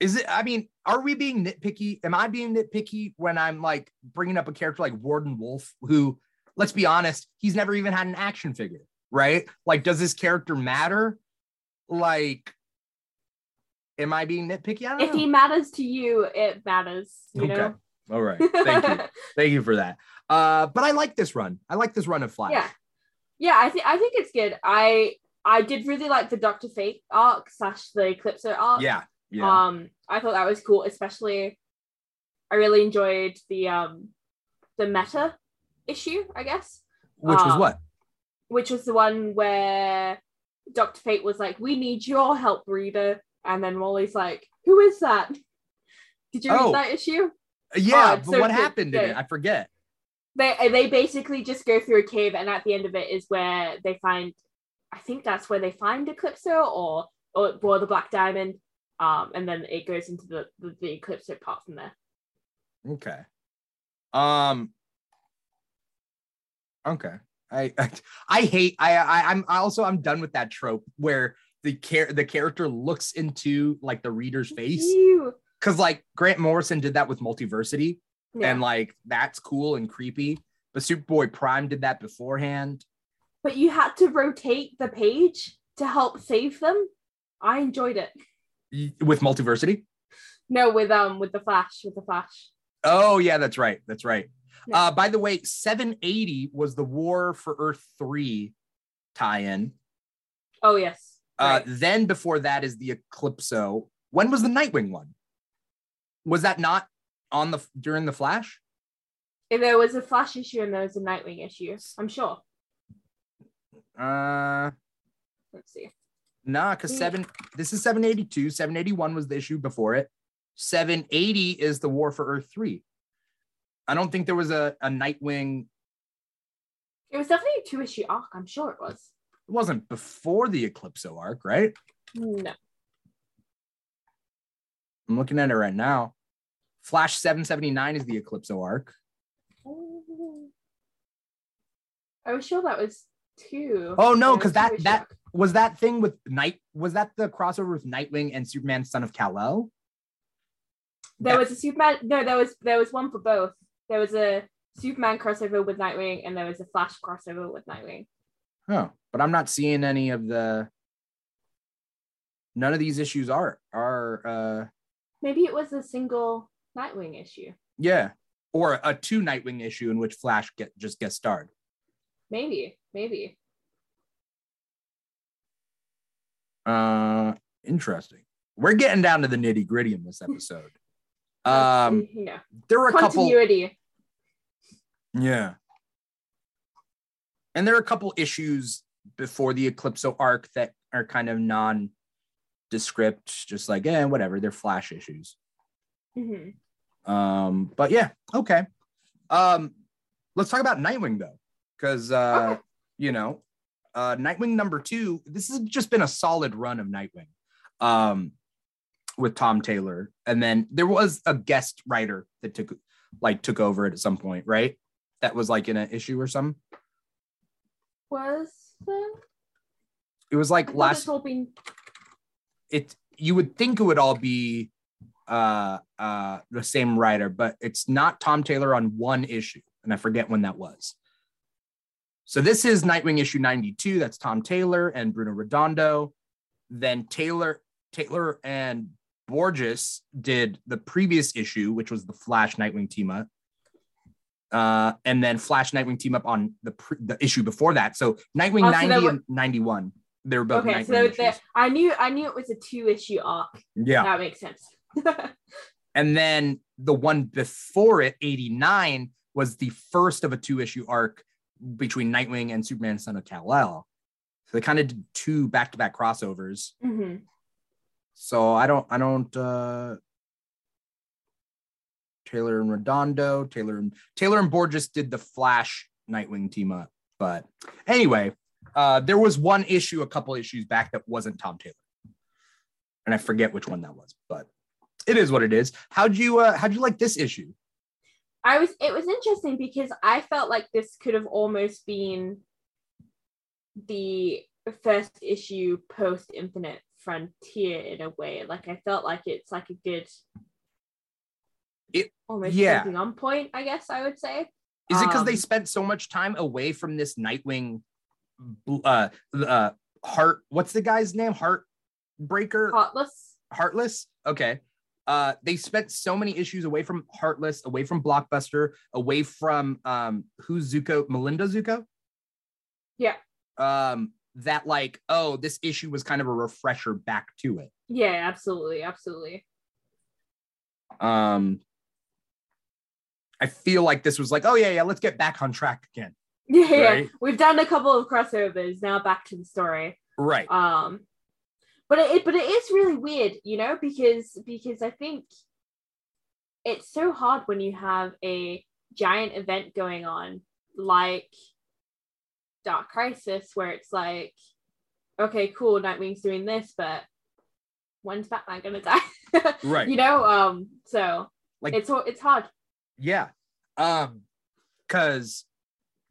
Is it, I mean, are we being nitpicky? Am I being nitpicky when I'm like bringing up a character like Warden Wolfe, who, let's be honest, he's never even had an action figure, right? Like, does this character matter? Like, am I being nitpicky? I If know. he matters to you, it matters. You Okay. know. All right. Thank you. Thank you for that. Uh, but I like this run. I like this run of Flash. yeah, yeah. I think I think it's good. I I did really like the Doctor Fate arc slash the Eclipso arc. Yeah. Yeah. Um, I thought that was cool, especially. I really enjoyed the um, the meta issue, I guess, Which was um, what? which was the one where Doctor Fate was like, "We need your help, reader," and then Wally's like, "Who is that?" Did you read Oh. that issue? Yeah. it's but so what good. happened in it? I forget. They they basically just go through a cave, and at the end of it is where they find. I think that's where they find Eclipso or or, or the Black Diamond, um, and then it goes into the the, the part from there. Okay. Um. Okay. I I, I hate I, I I'm I also I'm done with that trope where the care the character looks into like the reader's face because like Grant Morrison did that with Multiversity Yeah. and like that's cool and creepy. But Superboy Prime did that beforehand. but you had to rotate the page to help save them. I enjoyed it. With Multiversity, No, with um with the Flash, with the Flash. Oh yeah, that's right. That's right. Yeah. Uh, by the way, 780 was the War for Earth 3 tie-in. Oh yes. Uh, then before that is the Eclipso. When was the Nightwing one? Was that not on the during the Flash? if there was a Flash issue and there was a Nightwing issue, I'm sure. Uh Let's see. nah, because Mm. seven this is 782. 781 was the issue before it. 780 is the War for Earth 3. I don't think there was a, a Nightwing. It was definitely a two issue arc. I'm sure it was. It wasn't before the Eclipso arc, right? No. I'm looking at it right now. Flash 779 is the Eclipso arc. Oh. I was sure that was two. Oh, no, because that- that-. Was that thing with Night? Was that the crossover with Nightwing and Superman, Son of Kal El? There was a Superman. No, there was there was one for both. There was a Superman crossover with Nightwing, and there was a Flash crossover with Nightwing. Oh, but I'm not seeing any of the. None of these issues are are uh Maybe it was a single Nightwing issue. yeah, or a two Nightwing issue in which Flash get just gets starred. Maybe, maybe. Uh, interesting. We're getting down to the nitty gritty in this episode. Um, know, there were a couple. continuity. Yeah. And there are a couple issues before the Eclipso arc that are kind of non-descript, just like, eh, whatever, they're flash issues. Mhm. Um, but yeah, okay. Um, let's talk about Nightwing though, because uh, Okay. you know, uh, Nightwing number two. This has just been a solid run of Nightwing, um, with Tom Taylor, and then there was a guest writer that took like took over it at some point, right? That was like in an issue or something. Was It was like thought last. been It you would think it would all be uh uh the same writer, but it's not Tom Taylor on one issue, and I forget when that was. So this is Nightwing issue 92. That's Tom Taylor and Bruno Redondo. Then Taylor, Taylor and Borges did the previous issue, which was the Flash Nightwing team up. Uh, and then Flash Nightwing team up on the pre- the issue before that. So Nightwing Oh, so 90 were- and 91. They were both okay. Nightwing So there, I knew I knew it was a two issue arc. Yeah. That makes sense. And then the one before it, 89, was the first of a two issue arc between Nightwing and Superman Son of Kal-El. So they kind of did two back to back crossovers. hmm So I don't, I don't, uh, Taylor and Redondo, Taylor and Taylor and Borges did the Flash Nightwing team up. But anyway, uh, there was one issue a couple issues back that wasn't Tom Taylor. And I forget which one that was, but it is what it is. How'd you, uh, how'd you like this issue? I was it was interesting because I felt like this could have almost been the first issue post Infinite Frontier in a way. Like I felt like it's like a good It- almost yeah. jumping on point, I guess I would say. Is it because they Um, spent so much time away from this Nightwing, uh, uh, heart? What's the guy's name? Heartbreaker, Heartless. Heartless. Okay. Uh, they spent so many issues away from Heartless, away from Blockbuster, away from um, who's Zucco? Melinda Zucco. Yeah. Um, that like, oh, this issue was kind of a refresher back to it. Yeah, absolutely, absolutely. Um, I feel like this was like, oh yeah, yeah, let's get back on track again. Yeah, yeah. We've done a couple of crossovers. Now back to the story. Right. um but it but it is really weird you know because because i think it's so hard when you have a giant event going on like dark crisis where it's like okay cool nightwing's doing this but when's batman gonna die Right. you know um so Like- it's it's hard Yeah. Um, because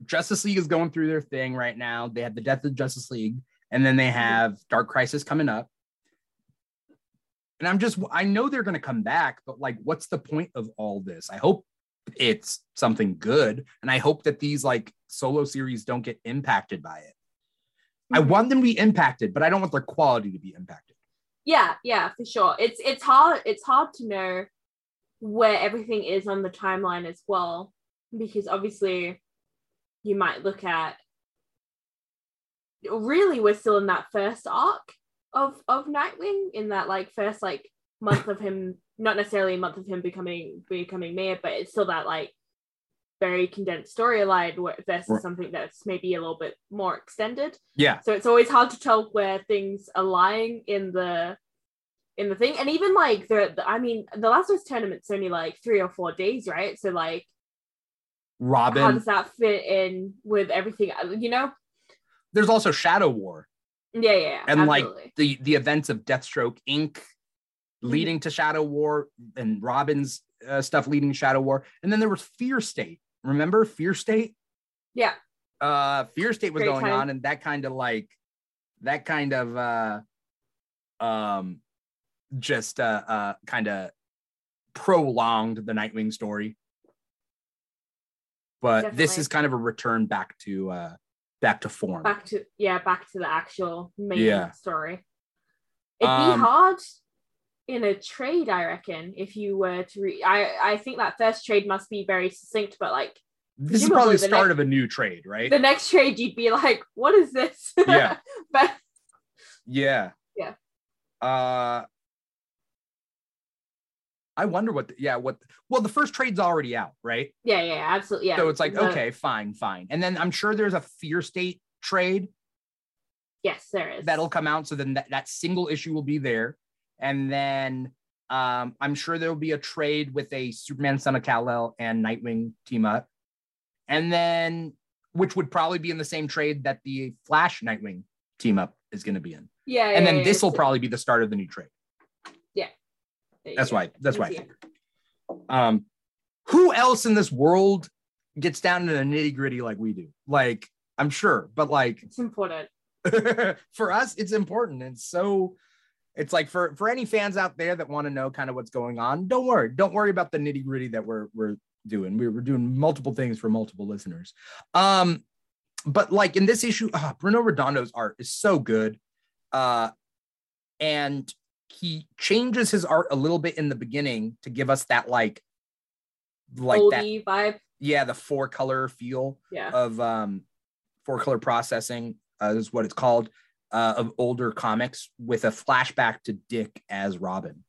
Justice League is going through their thing right now. They have the death of Justice League, and then they have Dark Crisis coming up. And I'm just I know they're gonna come back, but like, what's the point of all this? I hope it's something good, and I hope that these like solo series don't get impacted by it. I Mhm. want them to be impacted, but I don't want their quality to be impacted. yeah yeah for sure it's it's hard it's hard to know where everything is on the timeline as well, because obviously you might look at really we're still in that first arc of of Nightwing in that like first like month of him not necessarily a month of him becoming becoming mayor but it's still that like very condensed storyline versus Right. something that's maybe a little bit more extended Yeah. so it's always hard to tell where things are lying in the in the thing and even like the, the i mean the Lazarus tournament's only like three or four days right so like Robin. how does that fit in with everything you know There's also Shadow War yeah yeah, yeah and like the the events of Deathstroke Inc. leading to Shadow War and Robin's uh, stuff leading to Shadow War, and then there was Fear State. Remember Fear State? yeah Uh, Fear State was Great going time. on, and that kind of like that kind of uh, um, just uh, uh, kind of prolonged the Nightwing story. But this is kind of a return back to uh, back to form. back to yeah back to the actual main Yeah. story it'd Um, be hard in a trade i reckon if you were to re- i i think that first trade must be very succinct but like This is probably the the start next- of a new trade, right? the next trade you'd be like what is this Yeah. but Yeah. Yeah. Uh I wonder what the, yeah, what well the first trade's already out, right? yeah yeah absolutely yeah so it's like, okay, fine, fine. And then I'm sure there's a fear state trade yes there is that'll come out. So then that, that single issue will be there. And then um I'm sure there'll be a trade with a Superman Son of Kal-El and Nightwing team up. And then which would probably be in the same trade that the Flash Nightwing team up is going to be in. yeah And yeah, then yeah, this will probably be the start of the new trade. That's why. That's why. I Easier. figured. Um, who else in this world gets down to the nitty gritty like we do? Like, I'm sure, but like it's important for us, it's important. It's so. It's like for for any fans out there that want to know kind of what's going on. Don't worry. Don't worry about the nitty gritty that we're we're doing. We we're doing multiple things for multiple listeners. Um, but like in this issue, ah, Bruno Redondo's art is so good. Uh, and he changes his art a little bit in the beginning to give us that like like that vibe. Yeah the four color feel yeah. of um four color processing uh, is what it's called uh, of older comics with a flashback to dick as robin.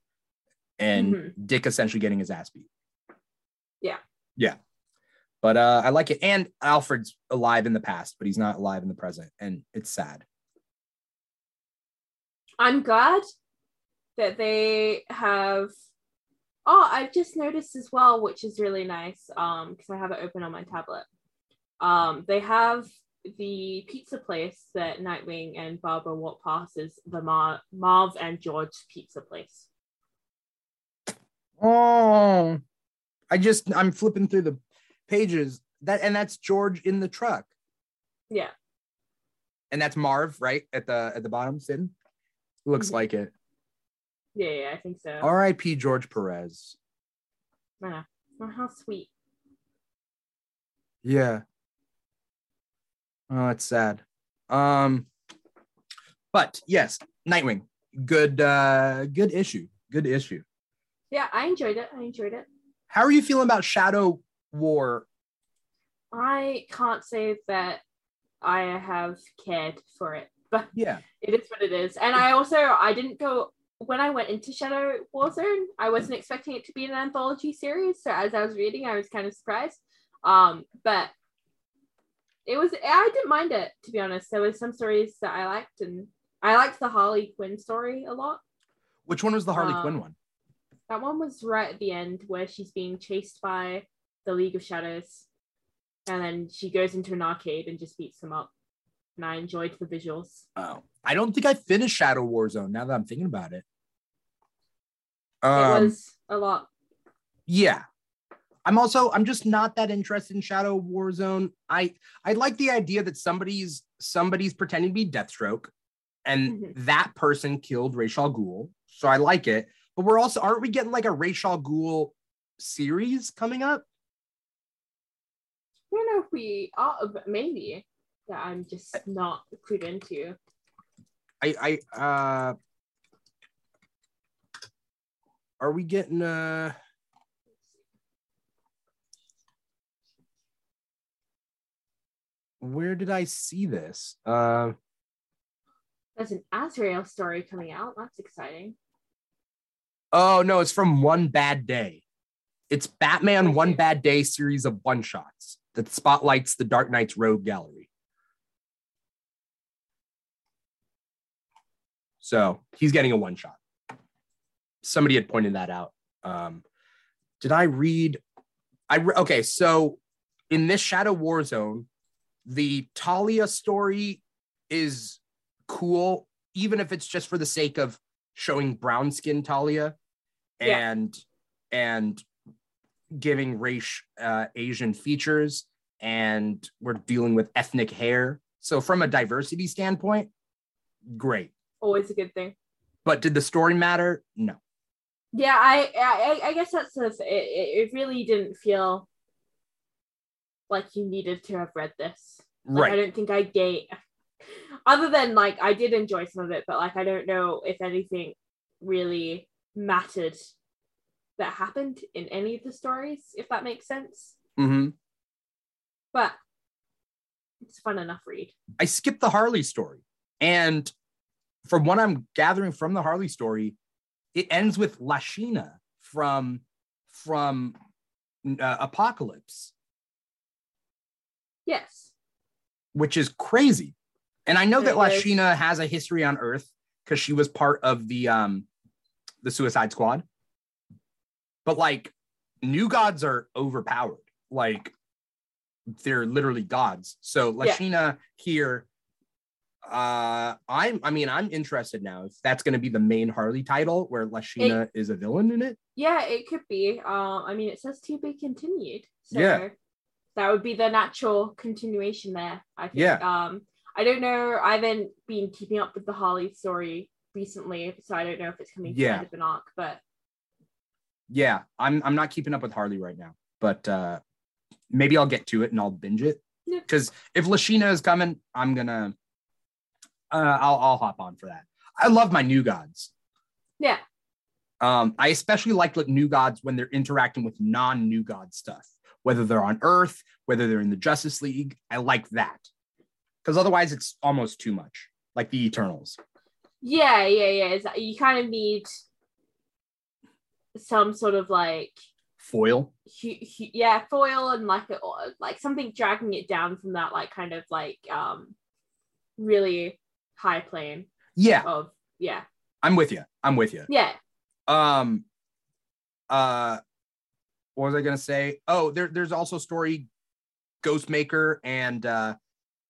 And Mhm. dick essentially getting his ass beat. Yeah. yeah. But uh i like it. And alfred's alive in the past but he's not alive in the present and it's sad. I'm glad that they have. Oh, I've just noticed as well, which is really nice. Um, because I have it open on my tablet. Um, they have the pizza place that Nightwing and Barbara walk past is the Mar- Marv and George pizza place. oh i just i'm flipping through the pages that and that's george in the truck Yeah, and that's marv right at the at the bottom sitting looks Mhm. like it yeah, yeah, I think so. R.I.P. George Perez. Oh, how sweet. Yeah. Oh, it's sad. Um, but yes, Nightwing. Good, uh, good issue. Good issue. Yeah, I enjoyed it. I enjoyed it. How are you feeling about Shadow War? I can't say that I have cared for it, but Yeah. it is what it is. And I also I didn't go when I went into Shadow Warzone, I wasn't expecting it to be an anthology series. So as I was reading, I was kind of surprised. Um, but it was I didn't mind it to be honest. There was some stories that I liked, and I liked the Harley Quinn story a lot. Which one was the Harley Um, Quinn one? That one was right at the end where she's being chased by the League of Shadows, and then she goes into an arcade and just beats them up. And I enjoyed the visuals. Oh, I don't think I finished Shadow Warzone. Now that I'm thinking about it. It Um, was a lot. yeah i'm also i'm just not that interested in shadow warzone i i like the idea that somebody's somebody's pretending to be deathstroke and Mhm. that person killed Ra's al Ghul. So I like it. But we're also aren't we getting like a Ra's al Ghul series coming up? I don't know if we are, but maybe that I'm just not clued into. I I uh are we getting uh where did I see this? Uh, There's an Azrael story coming out. That's exciting. Oh no, it's from One Bad Day. It's Batman One Bad Day series of one shots that spotlights the Dark Knight's Rogue Gallery. So he's getting a one shot. Somebody had pointed that out. Um, did I read? I re- okay. So in this Shadow War Zone, the Talia story is cool, even if it's just for the sake of showing brown skin Talia Yeah. and and giving race uh, Asian features, and we're dealing with ethnic hair. So from a diversity standpoint, great. Always a good thing. But did the story matter? No. Yeah, I I, I guess that's the, it. It it really didn't feel like you needed to have read this. Like, I don't think I gave. Other than like, I did enjoy some of it, but like, I don't know if anything really mattered that happened in any of the stories, if that makes sense. hmm But it's a fun enough read. I skipped the Harley story. And from what I'm gathering from the Harley story, it ends with Lashina from from uh, Apokolips, Yes. which is crazy. And I know that is. Lashina has a history on Earth because she was part of the um the Suicide Squad. But like new gods are overpowered. Like they're literally gods. So Yeah. Lashina here uh I'm I mean I'm interested now if that's going to be the main Harley title where Lashina is a villain in it. Yeah, it could be. Um, I mean, it says to be continued. So Yeah. that would be the natural continuation there. I think. Yeah. Um, I don't know. I haven't been keeping up with the Harley story recently, so I don't know if it's coming to the Yeah. end of an arc. But Yeah, I'm I'm not keeping up with Harley right now, but uh maybe I'll get to it and I'll binge it. Yeah. Because if Lashina is coming, I'm gonna uh I'll I'll hop on for that. I love my new gods. yeah, Um, I especially like new gods when they're interacting with non-new god stuff, whether they're on Earth, whether they're in the Justice League. I like that. Because otherwise it's almost too much, like the Eternals. yeah, yeah, yeah. Is that you kind of need some sort of like Foil. hu- hu- yeah foil and like a, or, like something dragging it down from that like kind of like um really high plane Yeah, of yeah. I'm with you. I'm with you. yeah. Um uh what was i gonna say? Oh there, there's also story ghostmaker and uh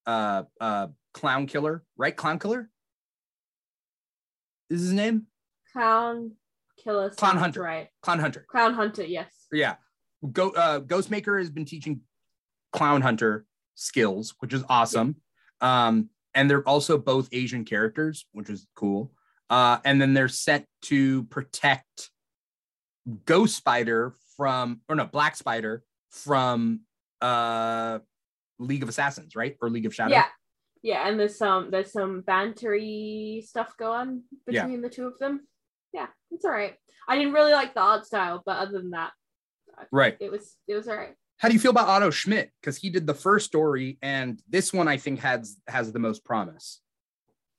uh uh clown killer right? Clown killer? Is his name? Clown killer Clown hunter. right. Clown hunter. Clown hunter yes. Yeah. Go uh ghostmaker has been teaching clown hunter skills which is awesome. Um and they're also both asian characters which is cool. Uh and then they're set to protect ghost spider from or no black spider from uh league of assassins right? Or league of shadows yeah. Yeah and there's some there's some bantery stuff going Yeah. between the two of them. Yeah it's all right. I didn't really like the art style but other than that right. it was it was all right how do you feel about otto schmidt? Because he did the first story and this one i think has has the most promise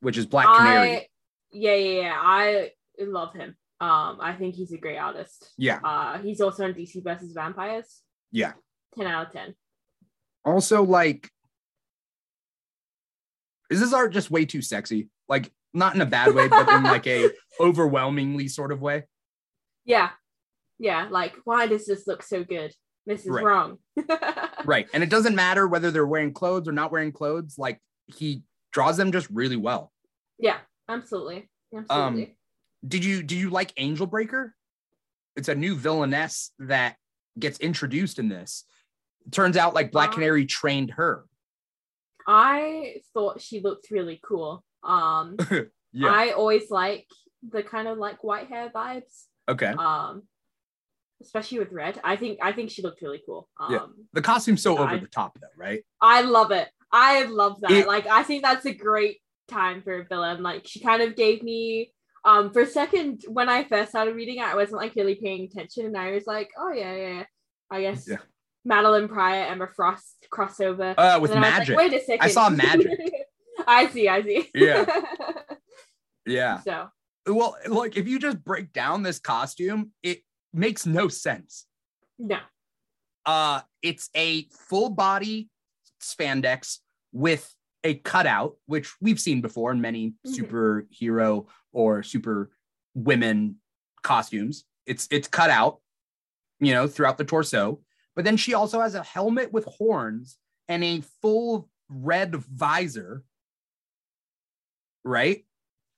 which is black canary. I, yeah yeah yeah. I love him. Um i think he's a great artist. Yeah. Uh he's also in dc versus vampires. Yeah. 10 out of 10 also like is this art just way too sexy? Like not in a bad way but in like a overwhelmingly sort of way? Yeah. Yeah like why does this look so good this is Right. wrong. Right. And it doesn't matter whether they're wearing clothes or not wearing clothes. Like he draws them just really well. Yeah absolutely. Absolutely. Did you do you like angel breaker? It's a new villainess that gets introduced in this. Turns out like black Uh, canary trained her. I thought she looked really cool. Um yeah. I always like the kind of like white hair vibes. Okay. Um especially with red i think i think she looked really cool um Yeah. the costume's so over I- the top though right I love it. I love that. It- like I think that's a great time for a villain. Like she kind of gave me um for a second when I first started reading it, I wasn't like really paying attention and I was like, oh yeah, yeah, yeah. I guess Yeah. Madelyne Pryor, Emma Frost crossover. Uh, with then I was Magik. like, Wait a second. I saw Magik. I see. I see. Yeah. yeah. so Well, like if you just break down this costume, it makes no sense. no. Uh, it's a full body spandex with a cutout, which we've seen before in many Mhm. superhero or super women costumes. It's it's cut out, you know, throughout the torso. But then she also has a helmet with horns and a full red visor. Right?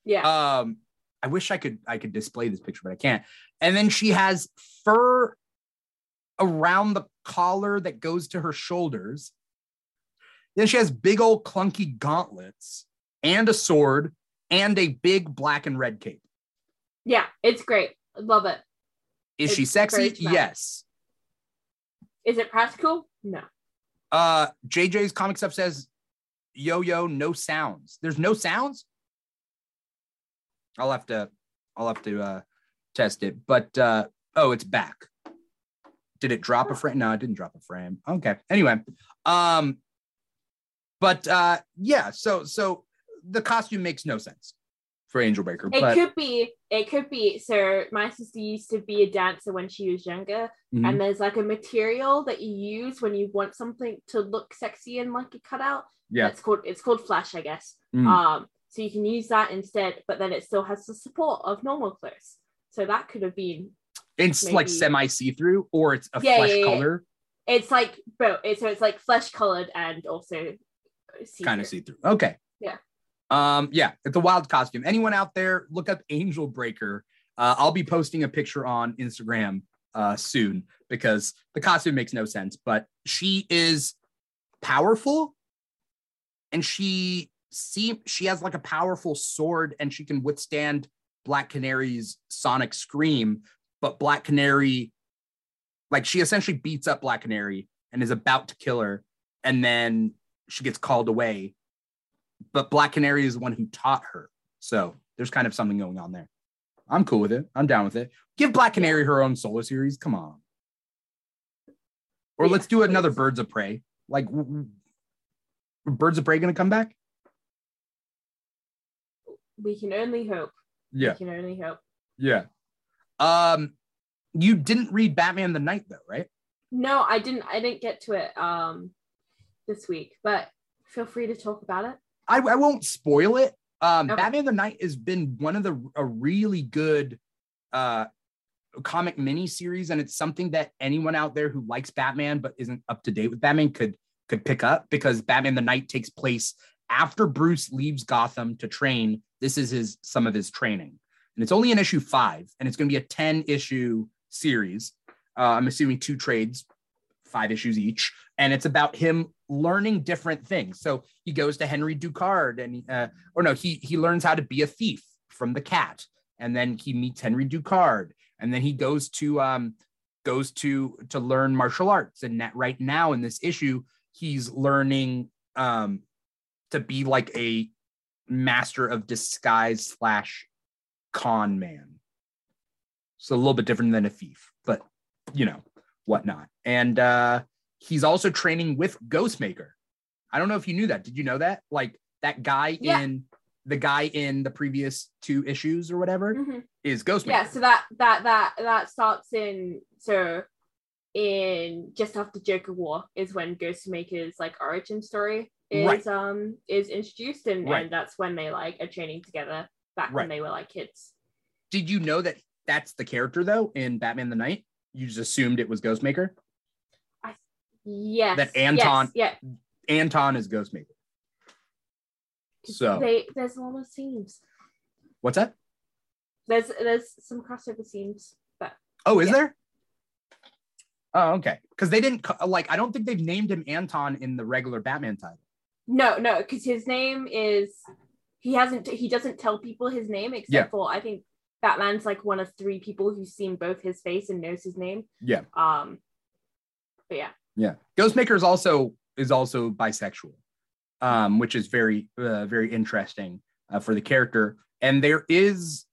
Yeah. Um, I wish I could I could display this picture, but I can't. And then she has fur around the collar that goes to her shoulders. Then she has big old clunky gauntlets and a sword and a big black and red cape. yeah. It's great. I Love it. Is she sexy? Yes. Is it practical? No. Uh JJ's comic stuff says yo yo no sounds. There's no sounds. I'll have to I'll have to uh test it. But uh oh, it's back. Did it drop a frame? No, it didn't drop a frame. Okay. Anyway, um but uh yeah, so so the costume makes no sense for Angel Breaker, It but could be. It could be. So my sister used to be a dancer when she was younger, Mhm. and there's like a material that you use when you want something to look sexy and like a cutout. yeah. It's called it's called flash, I guess. Mm. Um, so you can use that instead, but then it still has the support of normal clothes. So that could have been. it's like semi see-through or it's a Yeah, flesh yeah, yeah. color It's like both. It's, so it's like flesh colored and also. kind of see through. Okay. Yeah. Um, yeah, it's a wild costume. Anyone out there, look up Angel Breaker. Uh, I'll be posting a picture on Instagram uh soon because the costume makes no sense, but she is powerful and she see she has like a powerful sword and she can withstand Black Canary's sonic scream, but Black Canary like she essentially beats up Black Canary and is about to kill her and then she gets called away. But Black Canary is the one who taught her. So there's kind of something going on there. I'm cool with it. I'm down with it. Give Black Canary her own solo series. Come on. Or Yeah, let's do another please. Birds of Prey. Like, Birds of Prey going to come back? We can only hope. Yeah. We can only hope. Yeah. Um, you didn't read Batman the Night though, right? No, I didn't. I didn't get to it um this week, but feel free to talk about it. I, I won't spoil it. Um, Okay. Batman the Night has been one of the a really good uh comic mini series, and it's something that anyone out there who likes Batman but isn't up to date with Batman could could pick up because Batman the Night takes place after Bruce leaves Gotham to train. This is his some of his training, and it's only an issue five, and it's going to be a ten issue series. Uh, I'm assuming two trades, five issues each, and it's about him learning different things. So he goes to Henry Ducard, and uh, or no, he he learns how to be a thief from the cat, and then he meets Henry Ducard, and then he goes to um goes to to learn martial arts, and that right now in this issue he's learning um to be like a master of disguise slash con man. So a little bit different than a thief, but you know whatnot. And uh he's also training with Ghostmaker. I don't know if you knew that. Did you know that? Like that guy Yeah. in the guy in the previous two issues or whatever Mhm. is Ghostmaker. Yeah, so that that that that starts in so in just after Joker War is when Ghostmaker's like origin story is Right. um is introduced and, Right. and that's when they like are training together back Right. when they were like kids. Did you know that that's the character though in Batman the Night? You just assumed it was Ghostmaker. I Yes. That Anton- Yes, yeah. Anton is Ghostmaker. So They there's a lot of scenes. what's that? There's there's some crossover scenes, but Oh, is Yeah. there? Oh, okay. Because they didn't like. I don't think they've named him Anton in the regular Batman title. No, no, because his name is he hasn't he doesn't tell people his name except Yeah. for I think Batman's like one of three people who's seen both his face and knows his name. Yeah. Um, but yeah, Yeah, Ghostmaker is also is also bisexual, um, which is very uh, very interesting uh, for the character. And there is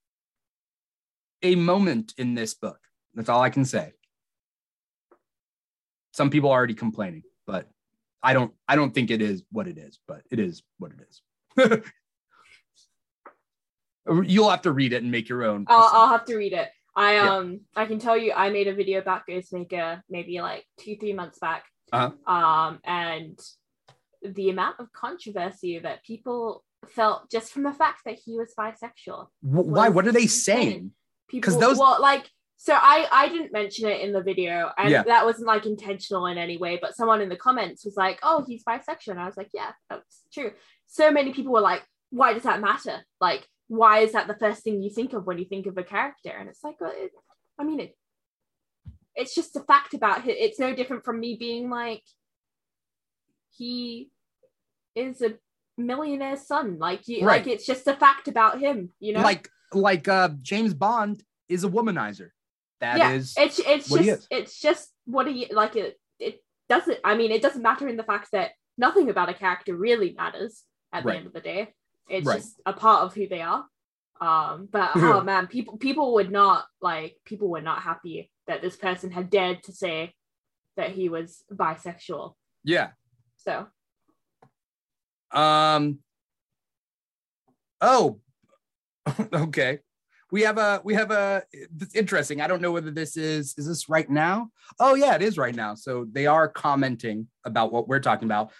a moment in this book. That's all I can say. some people are already complaining, but I don't I don't think it is what it is, but it is what it is. You'll have to read it and make your own. I'll, I'll have to read it. I Yeah. um I can tell you I made a video about Ghostmaker maybe like two three months back. Uh-huh. Um and the amount of controversy that people felt just from the fact that he was bisexual. Why? What are they insane. saying? People those- well like so I I didn't mention it in the video and Yeah. that wasn't like intentional in any way but someone in the comments was like oh he's bisexual and I was like yeah that's true. So many people were like why does that matter? Like why is that the first thing you think of when you think of a character? And it's like, well, it, I mean, it, it's just a fact about it. It's no different from me being like, he is a millionaire's son. Like, you, Right. like it's just a fact about him. You know, Like like uh James Bond is a womanizer. That is yeah, it's it's what just it's just what he like. It it doesn't. I mean, it doesn't matter in the fact that nothing about a character really matters at the end of the day. It's Right. just a part of who they are. Um, but oh man, people people would not like people were not happy that this person had dared to say that he was bisexual. yeah. So Um. Oh, okay. We have a we have a. It's interesting. I don't know whether this is is this right now. Oh yeah, it is right now. So they are commenting about what we're talking about.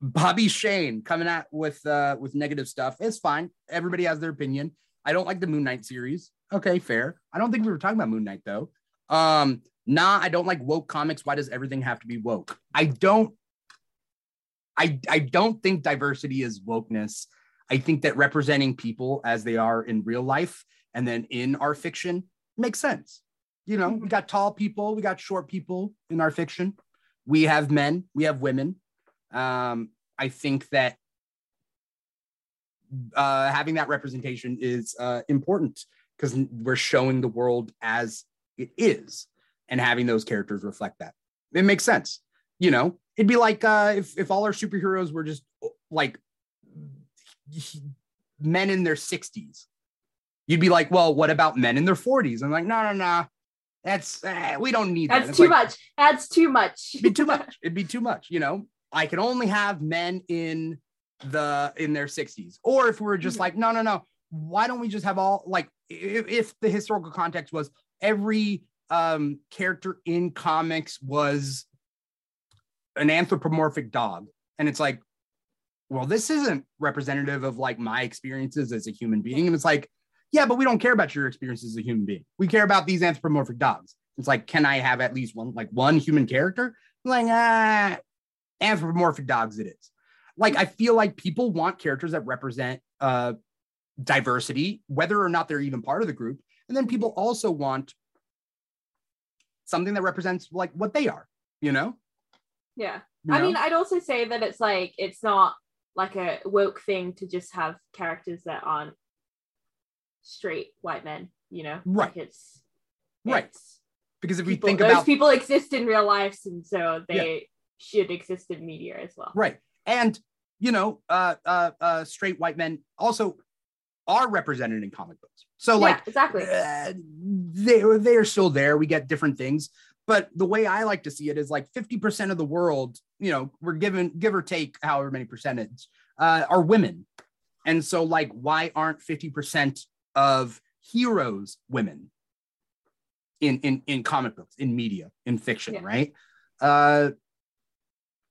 Bobby Shane coming out with uh with negative stuff. It's fine. Everybody has their opinion. I don't like the Moon Knight series. Okay, fair. I don't think we were talking about Moon Knight though. Um, nah, I don't like woke comics. Why does everything have to be woke? I don't I, I don't think diversity is wokeness. I think that representing people as they are in real life and then in our fiction makes sense. You know, we got tall people, we got short people in our fiction. We have men, we have women. Um, I think that uh, having that representation is uh, important because we're showing the world as it is and having those characters reflect that. It makes sense. You know, it'd be like uh, if if all our superheroes were just like men in their 60s. You'd be like, well, what about men in their 40s? I'm like, no, no, no. That's uh, we don't need that. that's too like- much. That's too much. It'd be too much. It'd be too much. You know, I can only have men in the in their 60s. Or if we were just Mhm. like, no, no, no. Why don't we just have all like if, if the historical context was every um character in comics was an anthropomorphic dog, and it's like, well, this isn't representative of like my experiences as a human being. And it's like, yeah, but we don't care about your experiences as a human being. We care about these anthropomorphic dogs. It's like, can I have at least one, like one human character? like, ah, anthropomorphic dogs it is. Like, I feel like people want characters that represent uh, diversity, whether or not they're even part of the group. And then people also want something that represents like what they are, you know? yeah. You I mean, I'd also say that it's like it's not like a woke thing to just have characters that aren't straight white men, you know? Right. Like it's Right. it's because if we people, think those about people exist in real lives, and so they should exist in media as well. Right. And you know, uh uh uh straight white men also are represented in comic books. So like yeah, exactly. uh, they they are still there. We get different things. But the way I like to see it is like 50% of the world, you know, we're given give or take however many percentage uh, are women. And so like why aren't 50% of heroes women in in in comic books, in media, in fiction, Yeah. right? Uh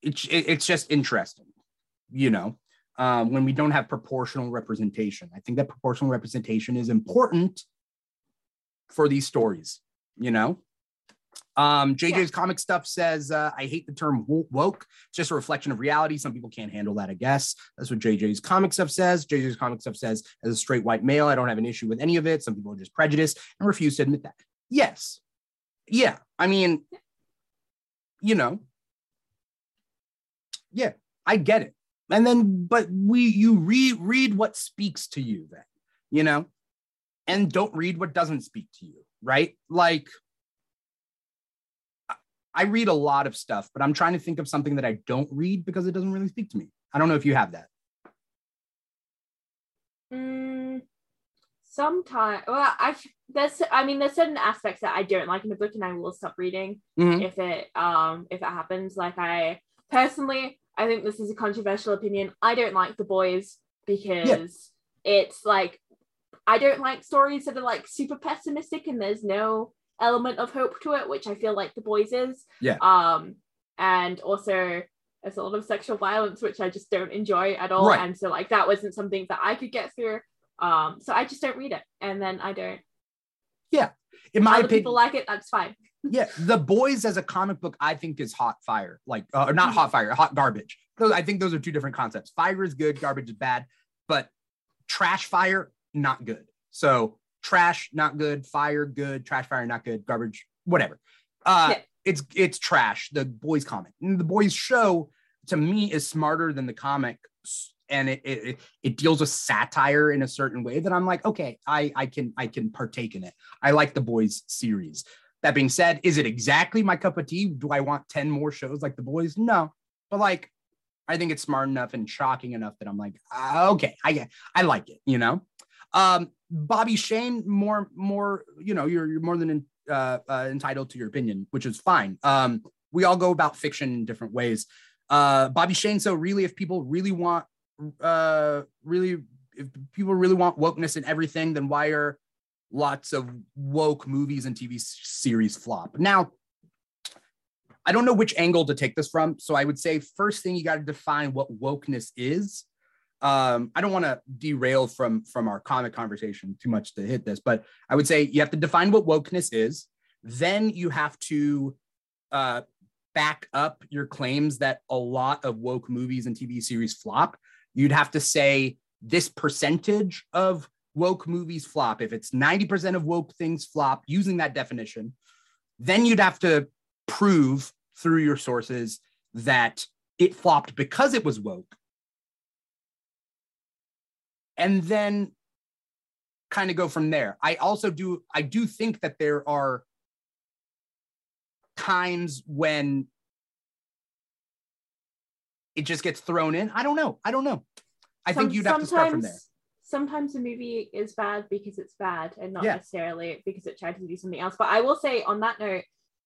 it's it, it's just interesting, you know, um, when we don't have proportional representation. I think that proportional representation is important for these stories, you know. Um, JJ's comic stuff says, uh, I hate the term woke. It's just a reflection of reality. Some people can't handle that, I guess. That's what JJ's comic stuff says. JJ's comic stuff says, as a straight white male, I don't have an issue with any of it. Some people are just prejudiced and refuse to admit that. Yes. Yeah. I mean, you know, yeah, I get it. And then, but we, you read, read what speaks to you then, you know, and don't read what doesn't speak to you, right? Like, I- read a lot of stuff, but I'm trying to think of something that I don't read because it doesn't really speak to me. I don't know if you have that. Mm, sometimes well i there's i mean there's certain aspects that i don't like in a book and i will stop reading Mhm. if it um if it happens like i personally i think this is a controversial opinion i don't like the boys because it's like i don't like stories that are like super pessimistic and there's no element of hope to it which i feel like the boys is Yeah. um and also there's a lot of sexual violence which i just don't enjoy at all Right. and so like that wasn't something that i could get through um so i just don't read it and then i don't Yeah, In my other opinion, people like it that's fine yeah, The Boys as a comic book, I think is hot fire. Like, uh, or not hot fire, hot garbage. Those, I think those are two different concepts. Fire is good, garbage is bad, but trash fire, not good. So trash, not good. Fire, good. Trash fire, not good. Garbage, whatever. Uh, Yeah. It's it's trash. The Boys comic, and the Boys show to me is smarter than the comic, and it it, it- deals with satire in a certain way that I'm like, okay, I I can I can partake in it. I like the Boys series. That being said, is it exactly my cup of tea? Do I want 10 more shows like The Boys? No. But like, I think it's smart enough and shocking enough that I'm like, ah, okay, I I like it, you know. Um, Bobby Shane, more, more, you know, you're you're more than uh, uh, entitled to your opinion, which is fine. Um, we all go about fiction in different ways. Uh, Bobby Shane, so really, if people really want, uh, really, if people really want wokeness in everything, then why are lots of woke movies and TV series flop. Now, I don't know which angle to take this from. So I would say first thing you got to define what wokeness is. Um, I don't want to derail from from our comic conversation too much to hit this, but I would say you have to define what wokeness is. Then you have to uh, back up your claims that a lot of woke movies and TV series flop. You'd have to say this percentage of woke movies flop. If it's 90% of woke things flop using that definition, then you'd have to prove through your sources that it flopped because it was woke. And then kind of go from there. I also do I do think that there are times when it just gets thrown in. I don't know. I don't know. I think you'd have to start from there. sometimes- a movie is bad because it's bad and not Yeah. necessarily because it tried to do something else. But I will say on that note,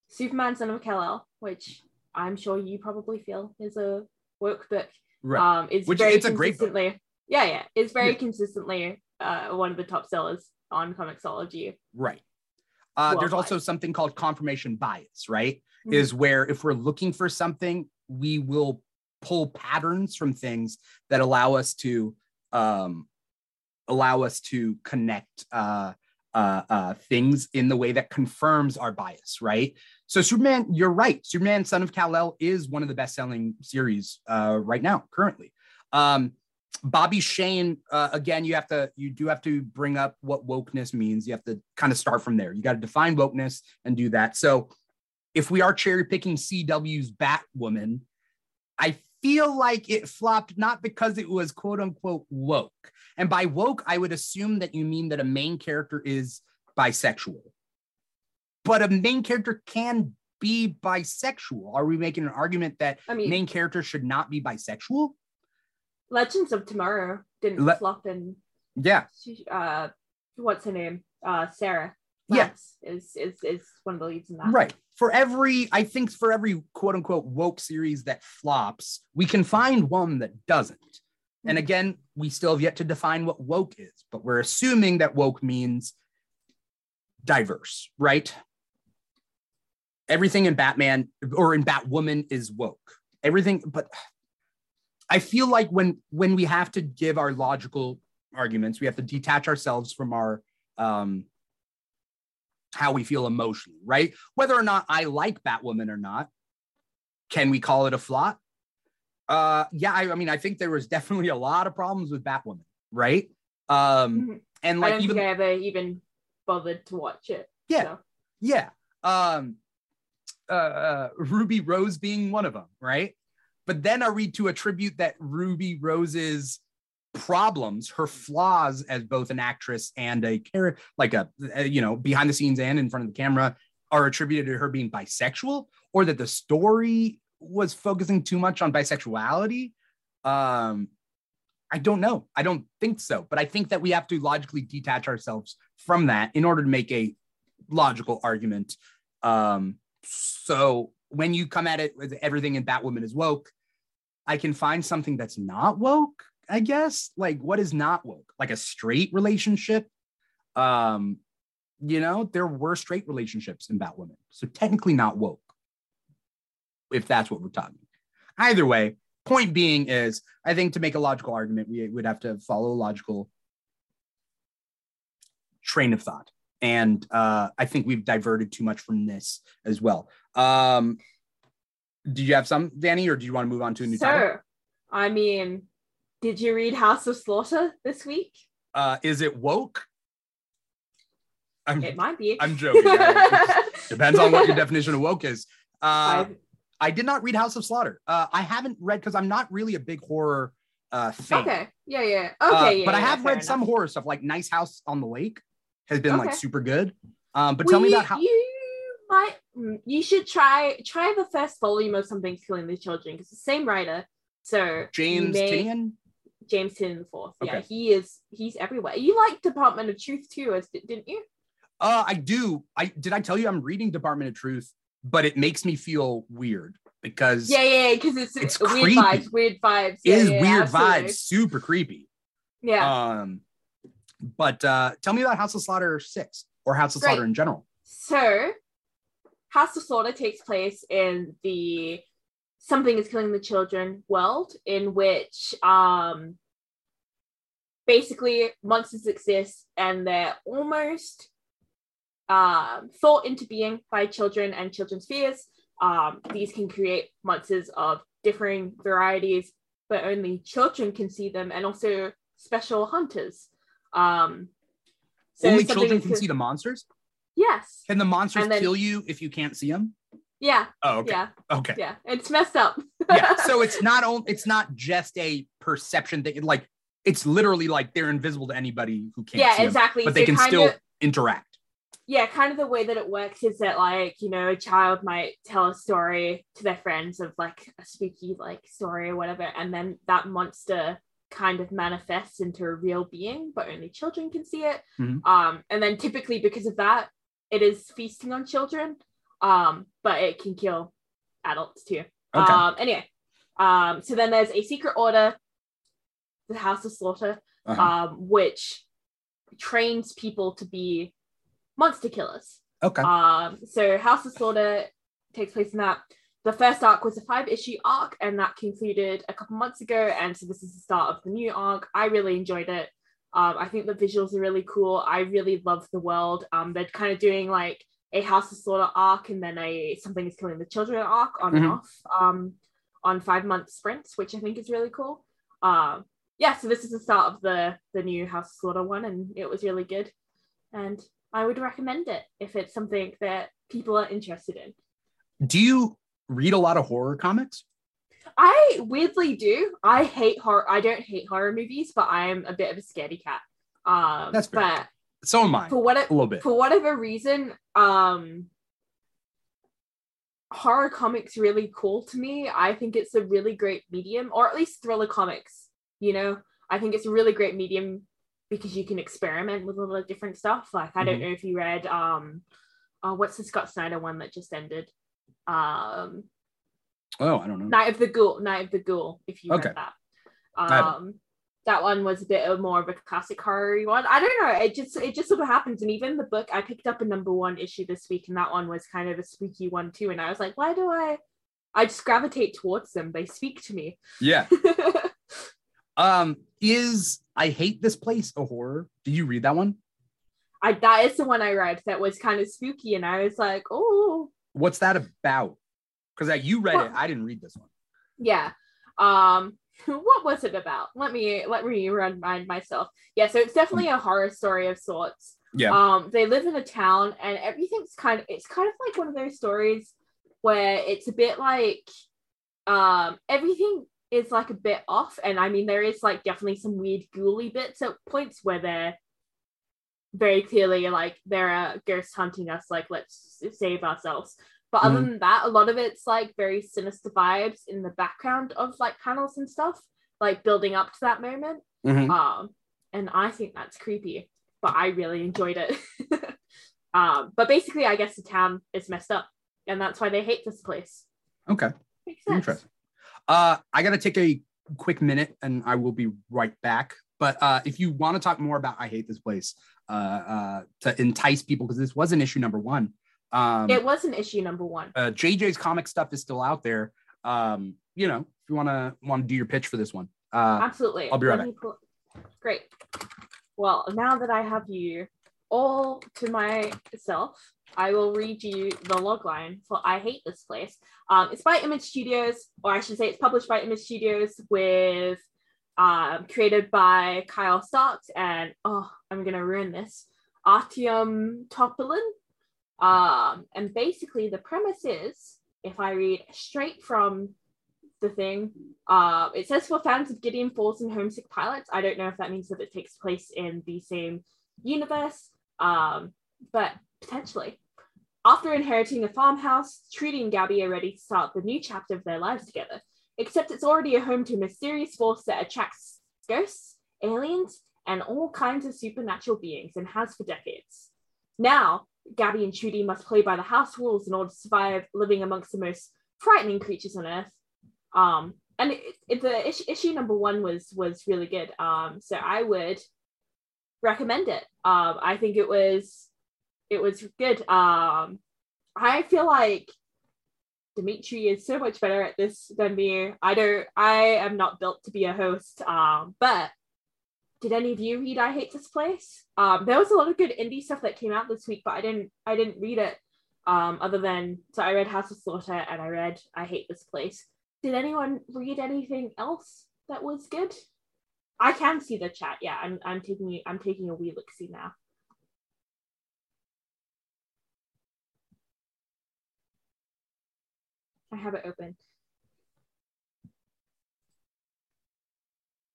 Superman Son of Kal-El, which I'm sure you probably feel is a woke book, Right. um, is Which- very it's a great book. Yeah, yeah, it's very Yeah. consistently uh, one of the top sellers on Comixology. Right. Uh, there's also something called confirmation bias, right? Mhm. Is where if we're looking for something, we will pull patterns from things that allow us to um, allow us to connect uh, uh, uh, things in the way that confirms our bias, right? So Superman, you're right. Superman, Son of Kal-El is one of the best-selling series uh, right now, currently. Um, Bobby Shane, uh, again, you have to, you do have to bring up what wokeness means. You have to kind of start from there. You got to define wokeness and do that. So if we are cherry picking CW's Batwoman, I feel like it flopped not because it was quote unquote woke. And by woke, I would assume that you mean that a main character is bisexual. But a main character can be bisexual. Are we making an argument that I mean, main characters should not be bisexual? Legends of Tomorrow didn't Le- flop and Yeah. she- uh, what's her name? Uh, Sarah. Yeah. Is is is one of the leads in that. Right. For every, I think for every quote unquote woke series that flops, we can find one that doesn't. And Mhm. again, we still have yet to define what woke is, but we're assuming that woke means diverse, right? Everything in Batman or in Batwoman is woke. Everything, but I feel like when when we have to give our logical arguments, we have to detach ourselves from our um how we feel emotionally, right? Whether or not I like Batwoman or not, can we call it a flop? Uh, yeah, I, I mean, I think there was definitely a lot of problems with Batwoman, right? Um, Mhm. and I like don't even think I ever even bothered to watch it. Yeah. so. yeah, um, uh, uh, Ruby Rose being one of them, right? But then are we to attribute that Ruby Rose's problems, her flaws as both an actress and a character, like a, a, you know, behind the scenes and in front of the camera, are attributed to her being bisexual, or that the story was focusing too much on bisexuality? Um, I don't know. I don't think so. But I think that we have to logically detach ourselves from that in order to make a logical argument. Um, so when you come at it with everything in Batwoman is woke, I can find something that's not woke, I guess. Like what is not woke? Like a straight relationship. Um, you know, there were straight relationships in Batwoman. So technically not woke. If that's what we're talking. Either way, point being is I think to make a logical argument, we would have to follow a logical train of thought. And uh, I think we've diverted too much from this as well. Um, do you have some, Danni, or do you want to move on to a new Sir, topic? I mean, did you read House of Slaughter this week? Uh, is it woke? I'm, It might be. I'm joking. Depends on what your definition of woke is. Uh, I- did not read House of Slaughter. Uh, I haven't read because I'm not really a big horror uh, fan. okay. Yeah, yeah. Uh, Okay. yeah, but I have read some horror stuff, like Nice House on the Lake has been like super good. Um, but tell me Well, about how. you might you should try try the first volume of Something's Killing the Children because the same writer. So James may- Tynion. James Tynion the fourth. Yeah, he is he's everywhere. You like Department of Truth too, as didn't you? Uh, I do. I did I tell you I'm reading Department of Truth, but it makes me feel weird because Yeah, yeah, because it's, It's weird creepy. vibes, weird vibes. Yeah, is yeah, weird absolutely. vibes, super creepy. Yeah. Um, but uh, tell me about House of Slaughter six or House of Great. Slaughter in general. So, House of Slaughter takes place in the Something is Killing the Children world, in which um, basically monsters exist and they're almost um, thought into being by children and children's fears. Um, these can create monsters of differing varieties, but only children can see them, and also special hunters. Um, so Only children can see the monsters. Yes. Can the monsters then- kill you if you can't see them? Yeah. Oh, okay. Yeah. Okay. Yeah. It's messed up. yeah. So it's not only it's not just a perception thing. Like it's literally like they're invisible to anybody who can't yeah, exactly. but they can still of- interact. yeah, kind of the way that it works is that like, you know, a child might tell a story to their friends of like a spooky like story or whatever, and then that monster kind of manifests into a real being, but only children can see it. Mhm. Um, and then typically because of that, it is feasting on children. Um, but it can kill adults too. Okay. Um, anyway, um, so then there's a secret order, the House of Slaughter, Uh-huh. um, which trains people to be monster killers. okay. Um, so House of Slaughter takes place in that. The first arc was a five issue arc, and that concluded a couple months ago. And so this is the start of the new arc. I really enjoyed it. Um, I think the visuals are really cool. I really love the world. Um, they're kind of doing like a House of Slaughter arc and then a Something is Killing the Children arc on and Mhm. off um, on five month sprints, which I think is really cool. Um, yeah, so this is the start of the the new House of Slaughter one, and it was really good. And I would recommend it if it's something that people are interested in. Do you read a lot of horror comics? I weirdly do. I hate horror. I don't hate horror movies, but I am a bit of a scaredy cat. Um, That's fair. but So am I. for what A little bit. for whatever reason, um, horror comics really cool to me. I think it's a really great medium, or at least thriller comics. You know, I think it's a really great medium because you can experiment with a lot of different stuff. Like I don't Mhm. know if you read um, uh, what's the Scott Snyder one that just ended? Um, Oh, I don't know. Night of the Ghoul. Night of the Ghoul. If you Okay. read that. Um, that one was a bit of more of a classic horror one. I don't know. It just it just sort of happens. And even the book I picked up a number one issue this week, and that one was kind of a spooky one too. And I was like, why do I? I just gravitate towards them. They speak to me. Yeah. Um, is I hate this place a horror? Did you read that one? I that is the one I read that was kind of spooky, and I was like, oh What's that about? Because you read it, I didn't read this one. yeah. Um, what was it about? Let me let me remind myself. Yeah, so it's definitely a horror story of sorts. Yeah. Um, they live in a town and everything's kind of it's kind of like one of those stories where it's a bit like um everything is like a bit off. And I mean there is like definitely some weird ghouly bits at points where they're very clearly like there are ghosts hunting us, like let's save ourselves. But other Mhm. than that, a lot of it's like very sinister vibes in the background of like panels and stuff. like building up to that moment. Mhm. Um, and I think that's creepy, but I really enjoyed it. um, but basically, I guess the town is messed up, and that's why they hate this place. Okay. Makes sense. Interesting. Uh, I gotta take a quick minute, and I will be right back. But uh, if you want to talk more about I hate this place, uh, uh, to entice people, because this was an issue number one. Um, It was an issue number one. uh, JJ's comic stuff is still out there. Um, you know, if you want to want to do your pitch for this one, uh, Absolutely. I'll be right me pull- Great. Well, now that I have you all to myself, I will read you the logline for I Hate This Place. Um, it's by Image Studios, or I should say it's published by Image Studios with um, created by Kyle Starks and oh, I'm gonna ruin this. Artyom Topilin. Um, and basically the premise is, if I read straight from the thing, uh, it says for fans of Gideon Falls and Homesick Pilots. I don't know if that means that it takes place in the same universe, um, but potentially. After inheriting a farmhouse, Trudy and Gabby are ready to start the new chapter of their lives together. Except it's already a home to a mysterious force that attracts ghosts, aliens, and all kinds of supernatural beings and has for decades. Now, Gabby and Trudy must play by the house rules in order to survive living amongst the most frightening creatures on Earth. Um, and it, it, the issue, issue number one was was really good. Um, so I would recommend it. Um, I think it was it was good. Um, I feel like Dimitri is so much better at this than me. I don't. I am not built to be a host. Um, but did any of you read I Hate This Place? Um, there was a lot of good indie stuff that came out this week, but I didn't. I didn't read it. Um, other than so I read House of Slaughter and I read I Hate This Place. Did anyone read anything else that was good? I can see the chat. Yeah, I'm. I'm taking. I'm taking a wee look see now. I have it open.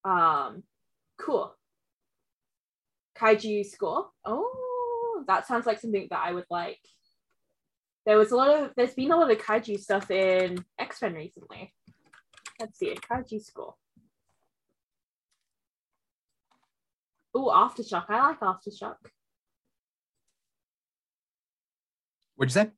Um, cool. Kaiju score. Oh, that sounds like something that I would like. There was a lot of. There's been a lot of kaiju stuff in X Men recently. Let's see a kaiju score. Oh, aftershock. I like aftershock. what'd you say?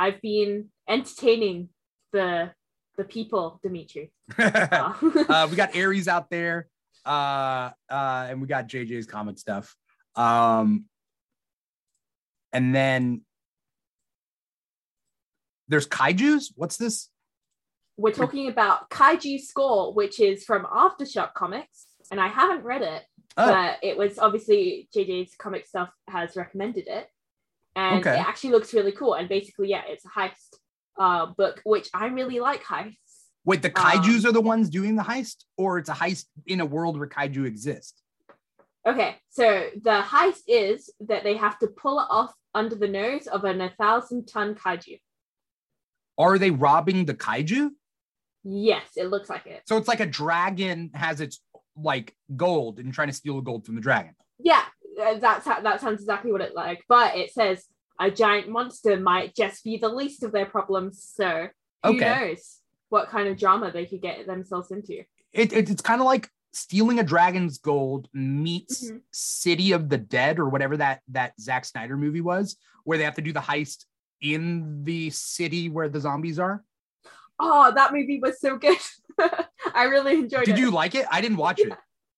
I've been entertaining the the people, Dimitri. uh, we got Aries out there, uh, uh, and we got JJ's comic stuff. Um, and then there's kaiju's. What's this? We're talking about Kaiju Score, which is from Aftershock Comics, and I haven't read it, Oh, but it was obviously JJ's comic stuff has recommended it, and Okay. it actually looks really cool. And basically, yeah, it's a heist uh, book, which I really like heists. wait, the um, are the ones doing the heist, or it's a heist in a world where kaiju exist? Okay, so the heist is that they have to pull it off under the nose of an a thousand ton kaiju. Are they robbing the kaiju? Yes, it looks like it. So it's like a dragon has its like gold and trying to steal the gold from the dragon. Yeah, that's that sounds exactly what it like. But it says a giant monster might just be the least of their problems. So who Okay. knows what kind of drama they could get themselves into? It, it it's kind of like stealing a dragon's gold meets Mhm. City of the Dead or whatever that that Zack Snyder movie was, where they have to do the heist in the city where the zombies are. Oh, that movie was so good. I really enjoyed Did it. Did you like it? I didn't watch it.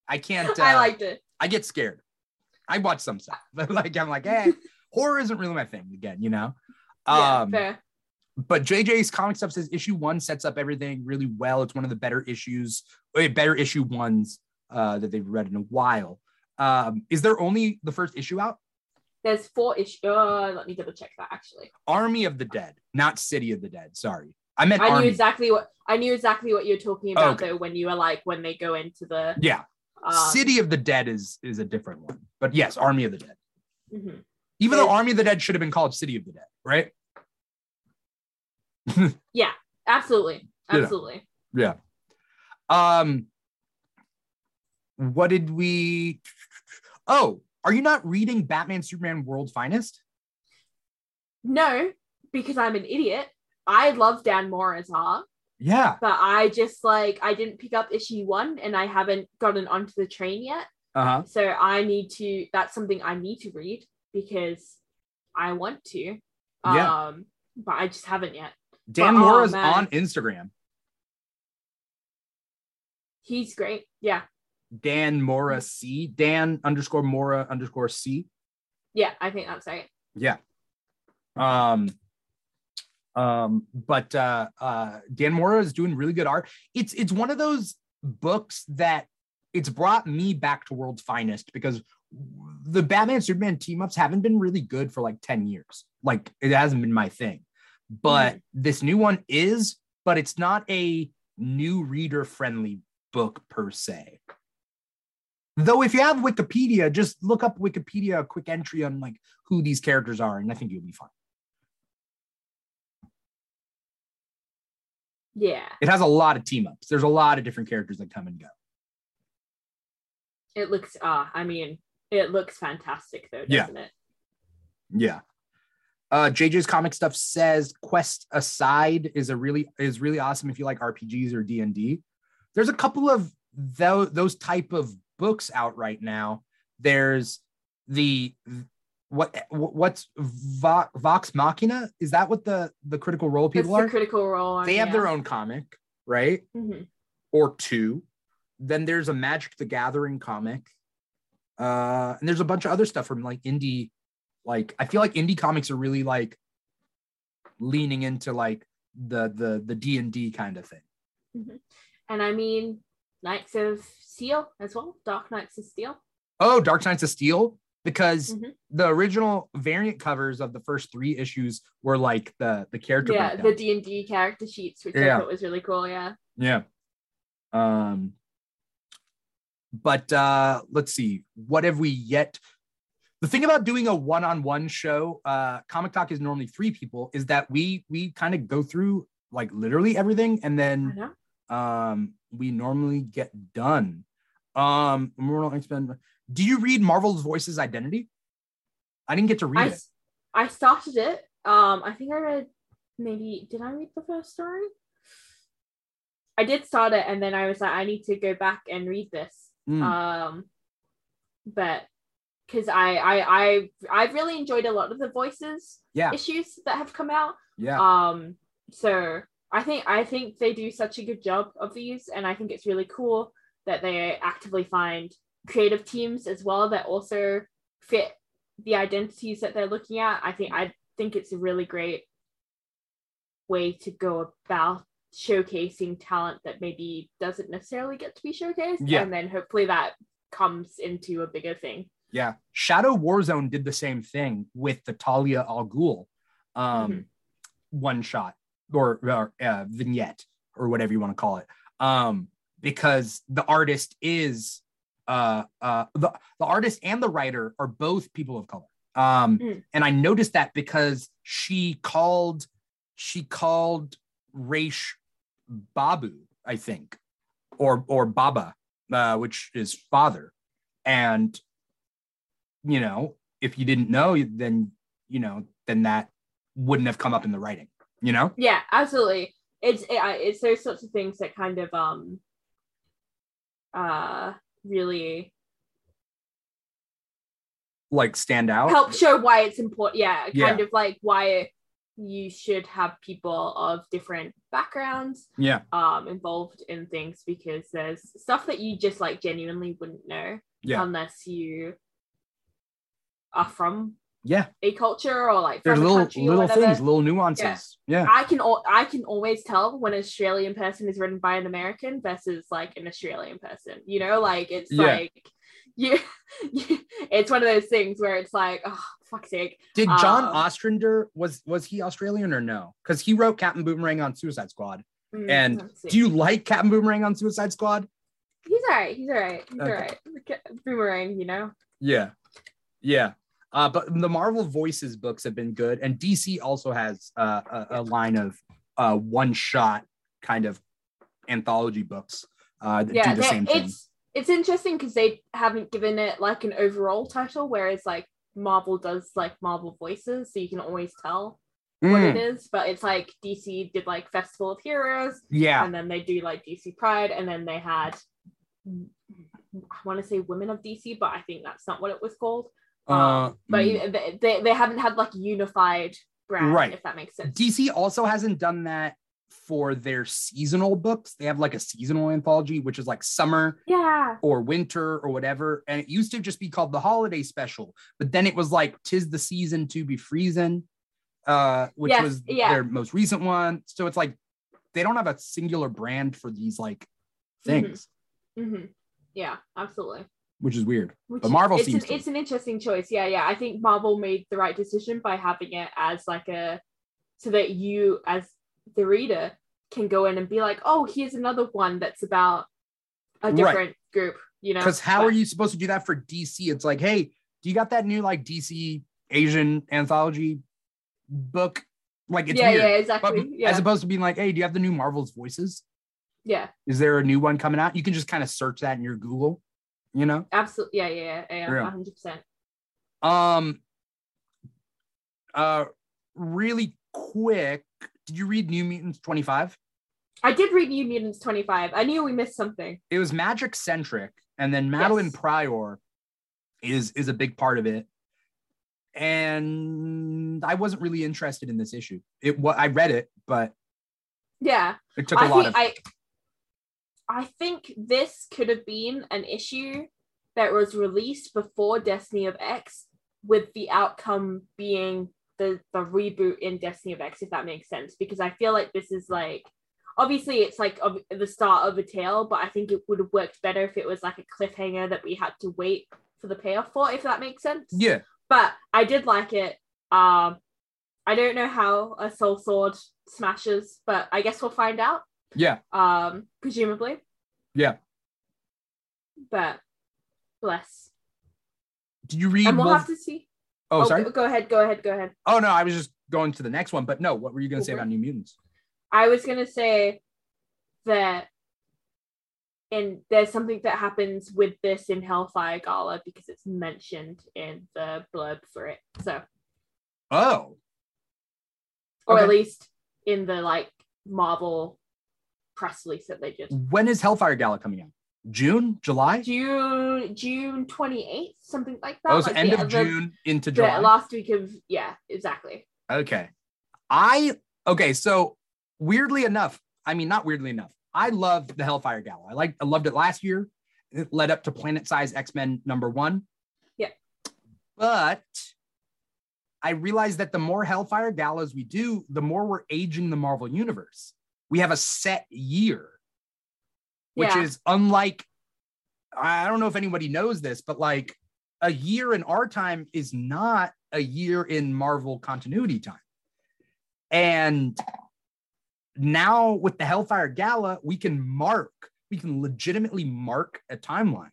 I can't. Uh, I liked it. I get scared. I watch some stuff, but like I'm like, eh, horror isn't really my thing. Again, you know. Yeah, Um, fair. but JJ's comic stuff says issue one sets up everything really well. It's one of the better issues, eh, better issue ones uh, that they've read in a while. Um, is there only the first issue out? There's four issues. Uh, let me double check that actually. Army of the Dead, not City of the Dead. Sorry, I meant I knew exactly what I knew exactly what you're talking about Okay. though when you were like when they go into the yeah, um, City of the Dead is is a different one, but yes, Army of the Dead. mhm. Even though Army of the Dead should have been called City of the Dead, right? Yeah, absolutely, absolutely. Yeah. Um what did we Oh, are you not reading Batman Superman World's Finest? No, because I'm an idiot. I love Dan Mora's art. Yeah. but I just like I didn't pick up issue one and I haven't gotten onto the train yet. Uh huh. So I need to that's something I need to read because I want to. Yeah. Um but I just haven't yet. Dan But, oh, Mora's man. on Instagram. He's great. Yeah. Dan Mora C. Dan underscore Mora underscore C. Yeah, I think that's right. Yeah. Um. Um. But uh. Uh. Dan Mora is doing really good art. It's it's one of those books that it's brought me back to World's Finest because the Batman Superman team ups haven't been really good for like ten years. Like it hasn't been my thing. But this new one is. But it's not a new reader friendly book per se. Though if you have Wikipedia, just look up Wikipedia, a quick entry on like who these characters are, and I think you'll be fine. Yeah. It has a lot of team ups. There's a lot of different characters that come and go. It looks uh I mean it looks fantastic though, Yeah. doesn't it? Yeah. Uh, JJ's comic stuff says Quest Aside is a really is really awesome if you like RPGs or D and D. There's a couple of those those type of books out right now. There's the what what's Vox Machina? Is that what the the Critical Role That's people the are? critical role. They have yeah. their own comic, right? Mhm. or two. Then there's a Magic the Gathering comic. Uh, and there's a bunch of other stuff from like indie, like I feel like indie comics are really like leaning into like the the the D and D kind of thing. And I mean Knights of Steel as well. Dark Knights of Steel. Oh, Dark Knights of Steel, because Mhm. the original variant covers of the first three issues were like the the character. Yeah, breakdown. the D and D character sheets, which Yeah. I thought was really cool. Yeah. Yeah. Um but uh let's see. What have we yet? The thing about doing a one-on-one show, uh Comic Talk is normally three people, is that we we kind of go through like literally everything and then um we normally get done. Um Immortal X-Men. Do you read Marvel's Voices Identity? I didn't get to I, read it. I started it. Um, I think I read maybe did I read the first story? I did start it and then I was like, I need to go back and read this. Mm, Um but because I, I I I've really enjoyed a lot of the voices yeah, issues that have come out. yeah. Um, so I think I think they do such a good job of these, and I think it's really cool that they actively find creative teams as well that also fit the identities that they're looking at. I think I think it's a really great way to go about showcasing talent that maybe doesn't necessarily get to be showcased, Yeah. and then hopefully that comes into a bigger thing. Yeah. Shadow Warzone did the same thing with the Talia Al Ghul um, Mhm. one shot or, or uh, vignette or whatever you want to call it. Um, because the artist is uh, uh, the, the artist and the writer are both people of color. Um, Mm. And I noticed that because she called she called Ra's Babu, I think, or or Baba, uh, which is father. And you know, if you didn't know, then you know, then that wouldn't have come up in the writing. You know, Yeah, absolutely. It's it, it's those sorts of things that kind of um uh really like stand out. help show why it's important. Yeah, Yeah. kind of like why you should have people of different backgrounds Yeah, um involved in things because there's stuff that you just like genuinely wouldn't know yeah, unless you are from yeah. a culture or like There's little little things, little nuances. Yeah. I can I can always tell when an Australian person is written by an American versus like an Australian person. You know, like it's Yeah. like you, you it's one of those things where it's like, oh fuck's sake. Did John Um, Ostrander was was he Australian or no? Because he wrote Captain Boomerang on Suicide Squad. Mm, And. Do you like Captain Boomerang on Suicide Squad? he's alright, he's alright, he's Okay. alright. Boomerang, you know. Yeah, yeah. Uh, but the Marvel Voices books have been good, and DC also has uh, a, a line of uh, one shot kind of anthology books uh, that Yeah, do the same thing. it's it's interesting because they haven't given it like an overall title, whereas like Marvel does like Marvel voices, so you can always tell what Mm, it is, but it's like DC did like Festival of Heroes, yeah. and then they do like DC Pride, and then they had I want to say Women of DC, but I think that's not what it was called. Um, Uh, but mm. they, they haven't had like unified brand, Right. if that makes sense. DC also hasn't done that for their seasonal books. They have like a seasonal anthology, which is like summer yeah, or winter or whatever. And it used to just be called the holiday special, but then it was like tis the season to be freezing, uh, which Yes, was yeah. their most recent one. So it's like they don't have a singular brand for these like things, hmm yeah, absolutely. Which is weird. Which But Marvel it's seems an, to. it's an interesting choice. Yeah, yeah. I think Marvel made the right decision by having it as like a so that you as the reader can go in and be like, oh, here's another one that's about a Right. different group. You know, Because how But- are you supposed to do that for DC? It's like, hey, do you got that new like DC Asian anthology book? Like it's yeah, weird. yeah, But exactly. yeah, as opposed to being like, hey, do you have the new Marvel's voices? yeah, Is there a new one coming out? You can just kind of search that in your Google, you know? absolutely. Yeah, yeah, yeah, Yeah. hundred percent. Um uh really quick, did you read New Mutants 25? I did read New Mutants twenty five. I knew we missed something. It was Magik centric, and then Madelyne Yes. Pryor is is a big part of it. And I wasn't really interested in this issue. It what I read it, but Yeah, it took a I lot of I I think this could have been an issue that was released before Destiny of X, with the outcome being the the reboot in Destiny of X, if that makes sense. Because I feel like this is like obviously it's like of the start of a tale, but I think it would have worked better if it was like a cliffhanger that we had to wait for the payoff for, if that makes sense. yeah. But I did like it. Um, I don't know how a soul sword smashes, but I guess we'll find out Yeah. um presumably Yeah. but bless Did you read and we'll have to see Oh, sorry. go, ahead go ahead go ahead Oh no, I was just going to the next one, but no, what were you gonna say about New Mutants? i was gonna say that and there's something that happens with this in hellfire gala because it's mentioned in the blurb for it so Oh, or at least in the like marvel press release that they did when is Hellfire Gala coming out? June, July? june june 28th something like that Oh, so like end of the- June into the July. last week of yeah exactly Okay. I okay, so weirdly enough, I mean not weirdly enough, I loved the Hellfire Gala. I like I loved it last year. It led up to Planet Size X-Men number 1. Yeah. But I realized that the more Hellfire Galas we do, the more we're aging the Marvel universe. We have a set year, which Yeah. is unlike I don't know if anybody knows this, but like a year in our time is not a year in Marvel continuity time. And now with the Hellfire Gala, we can mark, we can legitimately mark a timeline.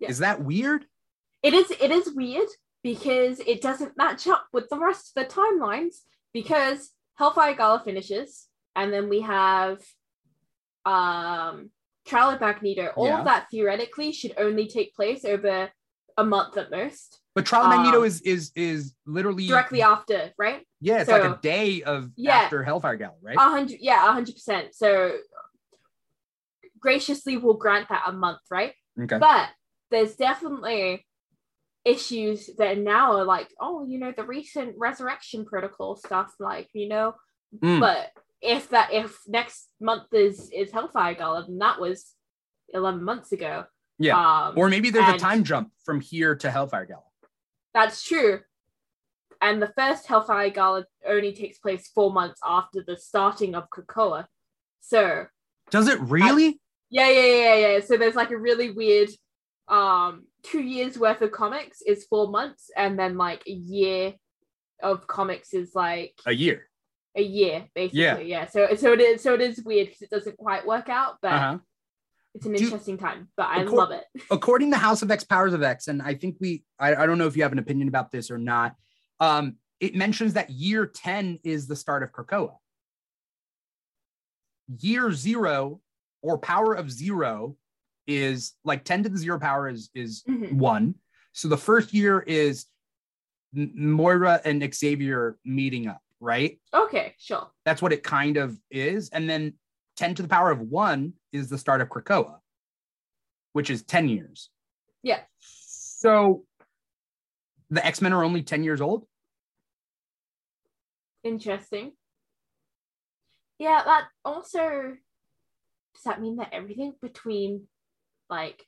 Yeah. Is that weird? it is it is weird because it doesn't match up with the rest of the timelines because Hellfire Gala finishes and then we have um Trial of Magneto. All Yeah. of that theoretically should only take place over a month at most, But Trial of Magneto Um, is is is literally directly after, right? Yeah, it's like a day of Yeah. after Hellfire Gala, right? Hundred, yeah, hundred percent. So graciously, we'll grant that a month, right? okay. But there's definitely issues that now are like, oh, you know, the recent resurrection protocol stuff, like, you know, Mm. but if that if next month is is Hellfire Gala, then that was eleven months ago. Yeah. Um or maybe there's a time jump from here to Hellfire Gala. that's true. And the first Hellfire Gala only takes place four months after the starting of Krakoa. So Does it really? Yeah, yeah, yeah, yeah, yeah. So there's like a really weird um two years worth of comics is four months, and then like a year of comics is like a year. A year, basically. Yeah. Yeah. So so it is so it is weird because it doesn't quite work out, but Uh-huh. it's an Do- interesting time. But I Of cour- love it. according to House of X Powers of X, and I think we, I, I don't know if you have an opinion about this or not. Um, it mentions that year 10 is the start of Krakoa. Year zero or power of zero is like 10 to the zero power is is Mhm. one. So the first year is Moira and Xavier meeting up right? Okay, sure. That's what it kind of is. And then 10 to the power of one is the start of Krakoa, which is 10 years. Yeah. So the X Men are only 10 years old? Interesting. Yeah, that also does that mean that everything between like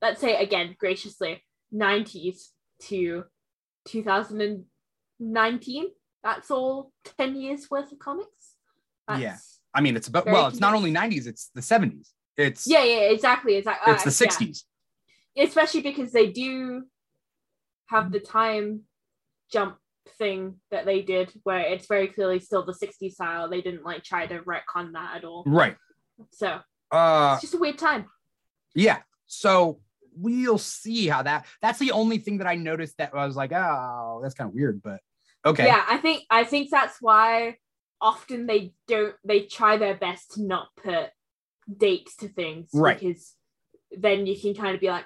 let's say again graciously 90s to 2019 that's all 10 years worth of comics That's- Yeah. I mean, it's about, well, it's not only 90s, it's the 70s. It's, yeah yeah exactly exactly it's the 60s. especially because they do have the time jump thing that they did where it's very clearly still the 60s style they didn't like try to retcon that at all Right. so Uh, it's just a weird time yeah. So we'll see how that, that's the only thing that I noticed that I was like, oh, that's kind of weird, but okay. yeah i think i think that's why often they don't they try their best to not put dates to things Right. because then you can kind of be like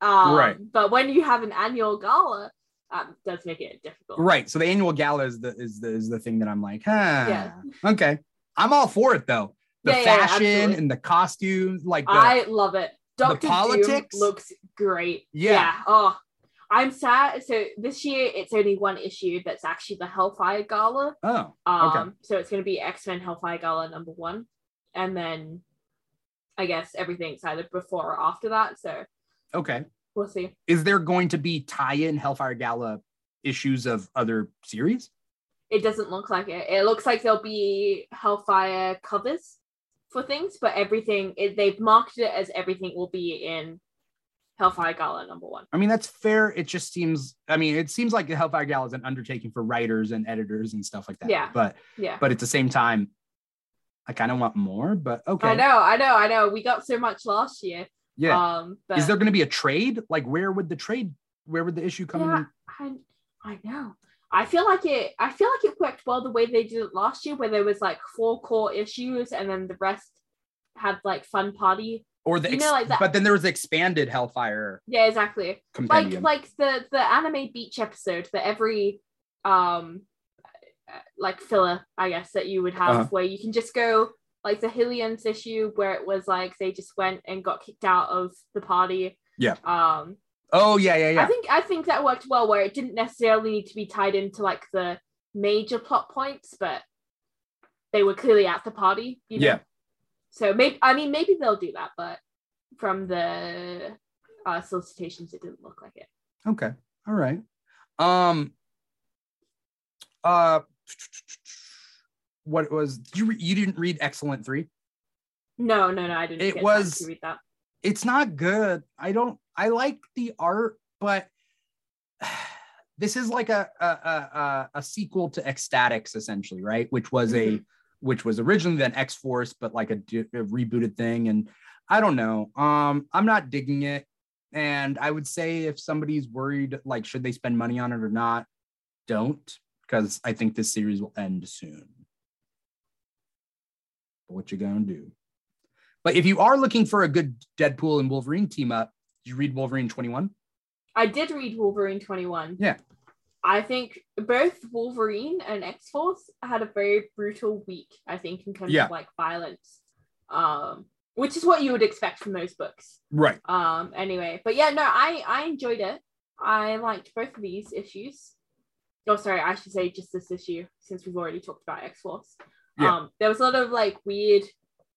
um, Right. but when you have an annual gala um does make it difficult Right. So the annual gala is the is the is the thing that I'm like, huh. Yeah. Okay. I'm all for it though. The Yeah, yeah, yeah, fashion and the costumes, like the, i love it dr politics? Doom looks great Yeah. oh i'm sad so this year it's only one issue that's actually the hellfire gala oh, Um, Okay. So it's going to be X Men Hellfire Gala number one, and then I guess everything's either before or after that. So okay. we'll see. Is there going to be tie-in Hellfire Gala issues of other series? It doesn't look like it. It looks like there'll be Hellfire covers for things, but everything it, they've marketed it as everything will be in Hellfire Gala number one. I mean, that's fair. It just seems. I mean, it seems like the Hellfire Gala is an undertaking for writers and editors and stuff like that. Yeah. But Yeah. but at the same time, I kind of want more. But okay. I know, I know, I know. We got so much last year. Yeah. Um, but is there going to be a trade? Like, where would the trade? Where would the issue come? Yeah, in? I, I know. I feel like it. I feel like it worked well the way they did it last year, where there was like four core issues, and then the rest had like fun party. Or the You know, like that- but then there was the expanded Hellfire Yeah, exactly. Like compendium. like the the anime beach episode that every um like filler, I guess that you would have Uh-huh. where you can just go like the Hellions issue where it was like they just went and got kicked out of the party. Yeah. Um oh yeah, yeah, yeah I think I think that worked well where it didn't necessarily need to be tied into like the major plot points, but they were clearly at the party. You know? Yeah. So maybe I mean maybe they'll do that, but from the uh, solicitations, it didn't look like it. Okay. All right. Um. Uh. What was you re- you didn't read X-Cellent Three? No, no, no, I didn't. It was- read that. It's not good. I don't. I like the art, but this is like a a a, a- a sequel to X-Statix, essentially, right? Which was a which was originally then X Force, but like a, a rebooted thing. And I don't know. Um, I'm not digging it. And I would say if somebody's worried, like, should they spend money on it or not, don't, because I think this series will end soon. But what you gonna do? But if you are looking for a good Deadpool and Wolverine team up, did you read Wolverine 21? I did read Wolverine 21. Yeah. I think both Wolverine and X Force had a very brutal week, I think, in terms Yeah. of like violence. Um, which is what you would expect from those books. Right. Um, anyway, but yeah, no, I I enjoyed it. I liked both of these issues. Oh, sorry, I should say just this issue since we've already talked about X Force. Yeah. Um, there was a lot of like weird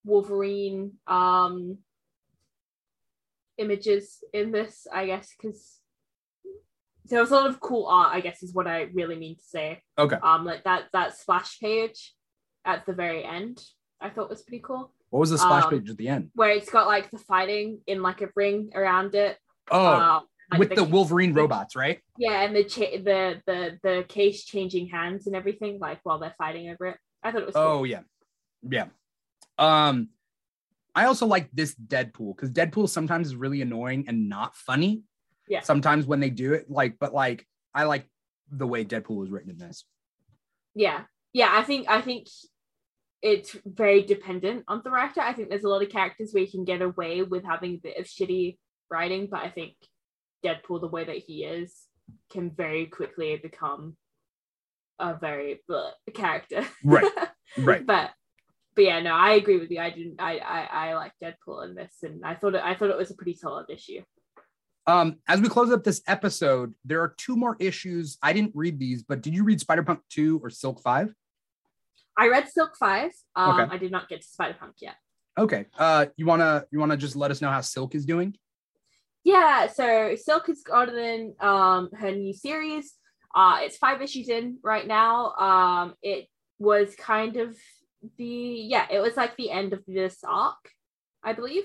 Wolverine um images in this, I guess, because there was a lot of cool art. I guess is what I really mean to say. Okay. Um, like that that splash page at the very end, I thought was pretty cool What was the splash Um, page at the end? where it's got like the fighting in like a ring around it. Oh, um, like with the Wolverine robots, right? yeah, and the cha- the the the case changing hands and everything, like while they're fighting over it. I thought it was. cool. Oh yeah, yeah. Um, I also like this Deadpool because Deadpool sometimes is really annoying and not funny. Yeah. Sometimes when they do it, like, but like, I like the way Deadpool was written in this. yeah, yeah. I think I think it's very dependent on the writer. I think there's a lot of characters where you can get away with having a bit of shitty writing, but I think Deadpool, the way that he is, can very quickly become a very bleh character. Right. Right. but but yeah, no, I agree with you. I didn't. I I, I like Deadpool in this, and I thought it. I thought it was a pretty solid issue. Um, as we close up this episode, there are two more issues. I didn't read these, but did you read Spider Punk 2 or Silk 5? I read Silk 5. Um, Okay. I did not get to Spider Punk yet. Okay. Uh you wanna you wanna just let us know how Silk is doing? Yeah, so Silk has gotten um her new series. Uh it's five issues in right now. Um it was kind of the yeah, it was like the end of this arc, I believe.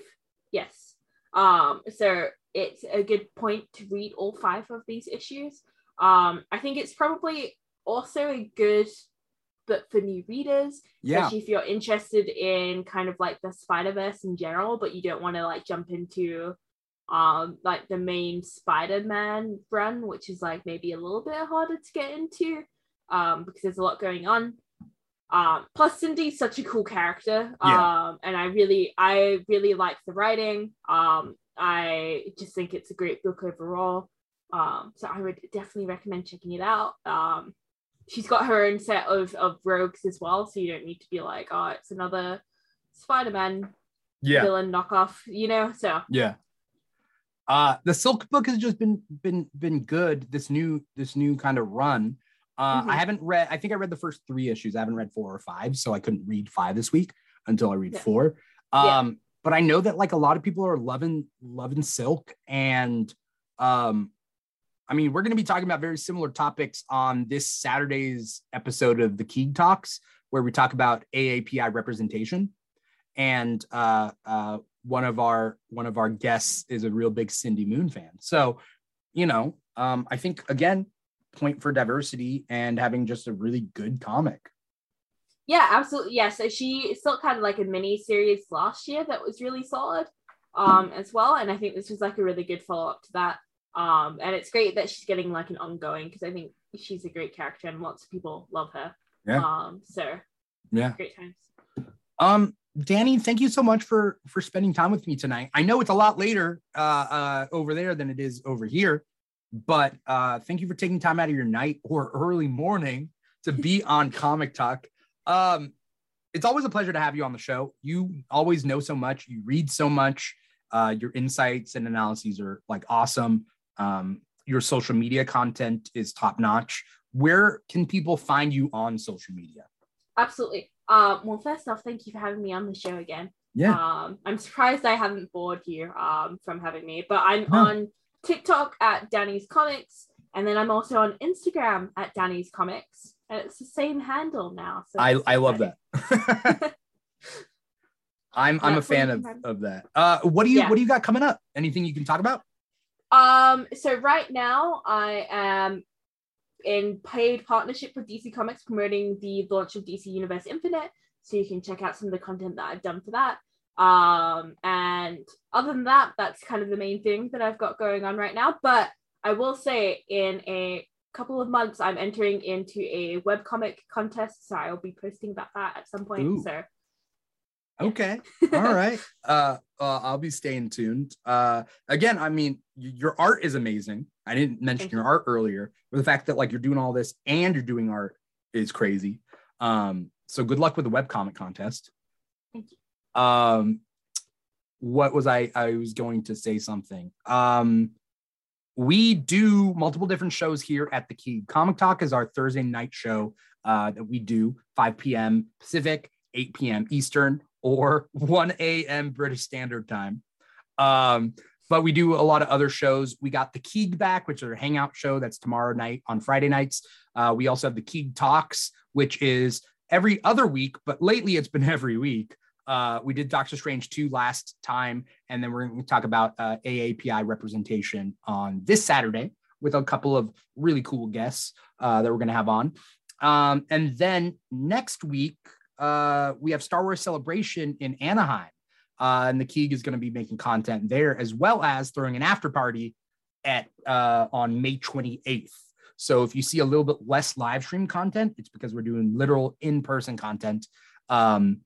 Yes. Um so it's a good point to read all five of these issues. Um I think it's probably also a good book for new readers Yeah. especially if you're interested in kind of like the Spider Verse in general, but you don't want to like jump into um like the main Spider-Man run, which is like maybe a little bit harder to get into um because there's a lot going on. Um plus Cindy's such a cool character. Yeah. Um and I really I really like the writing. Um I just think it's a great book overall. Um so I would definitely recommend checking it out. Um she's got her own set of, of rogues as well, so you don't need to be like, oh, it's another Spider-Man Yeah. villain knockoff, you know. So Yeah. Uh the Silk book has just been been been good. This new this new kind of run. Uh Mhm. I haven't read I think I read the first three issues. I haven't read four or five, so I couldn't read five this week until I read Yeah. four. Yeah. But I know that like a lot of people are loving loving Silk and um I mean, we're going to be talking about very similar topics on this Saturday's episode of the Keeg Talks, where we talk about AAPI representation. And uh, uh, one of our one of our guests is a real big Cindy Moon fan. So, you know, um, I think again, point for diversity and having just a really good comic. Yeah, absolutely. Yeah. So she still kind of like a mini series last year that was really solid um as well. And I think this was like a really good follow-up to that. Um, and it's great that she's getting like an ongoing because I think she's a great character and lots of people love her. Yeah. Um, so Yeah. great times. Um, Danni, thank you so much for for spending time with me tonight. I know it's a lot later uh, uh, over there than it is over here, but uh, thank you for taking time out of your night or early morning to be on Comic Talk. Um, it's always a pleasure to have you on the show. You always know so much. You read so much. Uh, your insights and analyses are like awesome. Um, your social media content is top notch. Where can people find you on social media? Absolutely. Um, well, first off, thank you for having me on the show again. Yeah. Um, I'm surprised I haven't bored you um, from having me, but I'm No. on TikTok at Danni's Comics, and then I'm also on Instagram at Danni's Comics, and it's the same handle now. So I, I love that. I'm I'm a That's fan of, of that. Uh, what do you Yeah. what do you got coming up? Anything you can talk about? Um, so right now I am in paid partnership with DC Comics promoting the launch of DC Universe Infinite. So you can check out some of the content that I've done for that. Um, and other than that, that's kind of the main thing that I've got going on right now. But I will say in a couple of months, I'm entering into a webcomic contest. So I'll be posting about that at some point. Ooh. So Okay. All right. Uh, uh, I'll be staying tuned. Uh, again, I mean, y- your art is amazing. I didn't mention Thank your you. art earlier, but the fact that like you're doing all this and you're doing art is crazy. Um, so good luck with the webcomic contest. Thank you. Um, what was I? I was going to say something. Um, we do multiple different shows here at the Key. Comic Talk is our Thursday night show uh, that we do 5 p.m. Pacific, 8 p.m. Eastern, or 1 a.m. British Standard Time. Um, but we do a lot of other shows. We got the Keeg back, which is our hangout show that's tomorrow night on Friday nights. Uh, we also have the Keeg Talks, which is every other week, but lately it's been every week. Uh, we did Doctor Strange 2 last time, and then we're going to talk about uh, AAPI representation on this Saturday with a couple of really cool guests uh, that we're going to have on. Um, and then next week, uh, we have Star Wars Celebration in Anaheim. Uh, and the Keeg is going to be making content there as well as throwing an after party at uh, on May 28th. So if you see a little bit less live stream content, it's because we're doing literal in-person content. Um,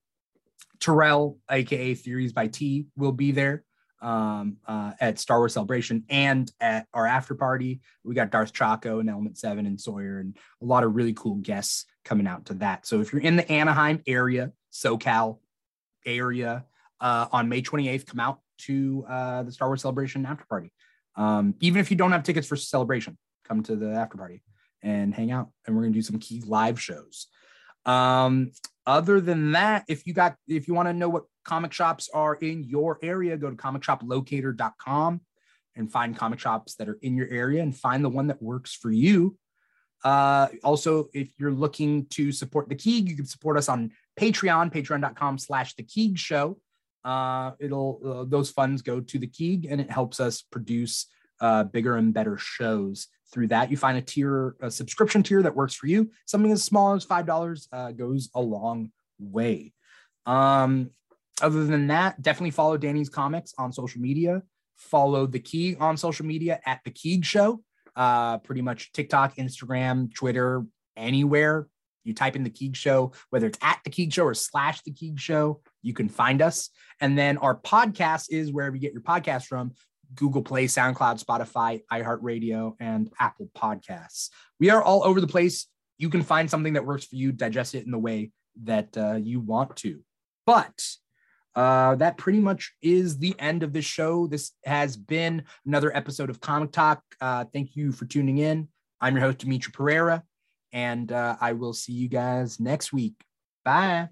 Terrell, aka Theories by T, will be there. um, uh, at Star Wars Celebration and at our after party. We got Darth Chaco and Element Seven and Sawyer and a lot of really cool guests coming out to that. So if you're in the Anaheim area, SoCal area, uh, on May 28th, come out to uh, the Star Wars Celebration after party. Um, even if you don't have tickets for Celebration, come to the after party and hang out. And we're gonna do some key live shows. Um, other than that, if you got if you want to know what comic shops are in your area, go to comicshoplocator.com and find comic shops that are in your area and find the one that works for you. Uh, also, if you're looking to support the Keeg, you can support us on Patreon, patreon.com slash the Keeg show. Uh, it'll uh, those funds go to the Keeg and it helps us produce uh, bigger and better shows through that. You find a tier, a subscription tier that works for you. Something as small as five dollars uh, goes a long way. Um, other than that, definitely follow Danni's comics on social media. Follow the Key on social media at the Keeg Show. Uh, pretty much TikTok, Instagram, Twitter, anywhere you type in the Keeg Show, whether it's at the Keeg Show or slash the Keeg Show, you can find us. And then our podcast is wherever you get your podcast from. Google Play, SoundCloud, Spotify, iHeartRadio, and Apple Podcasts. We are all over the place. You can find something that works for you, digest it in the way that uh, you want to. But uh, that pretty much is the end of this show. This has been another episode of Comic Talk. Uh, thank you for tuning in. I'm your host, Dimitri Pereira, and uh, I will see you guys next week. Bye.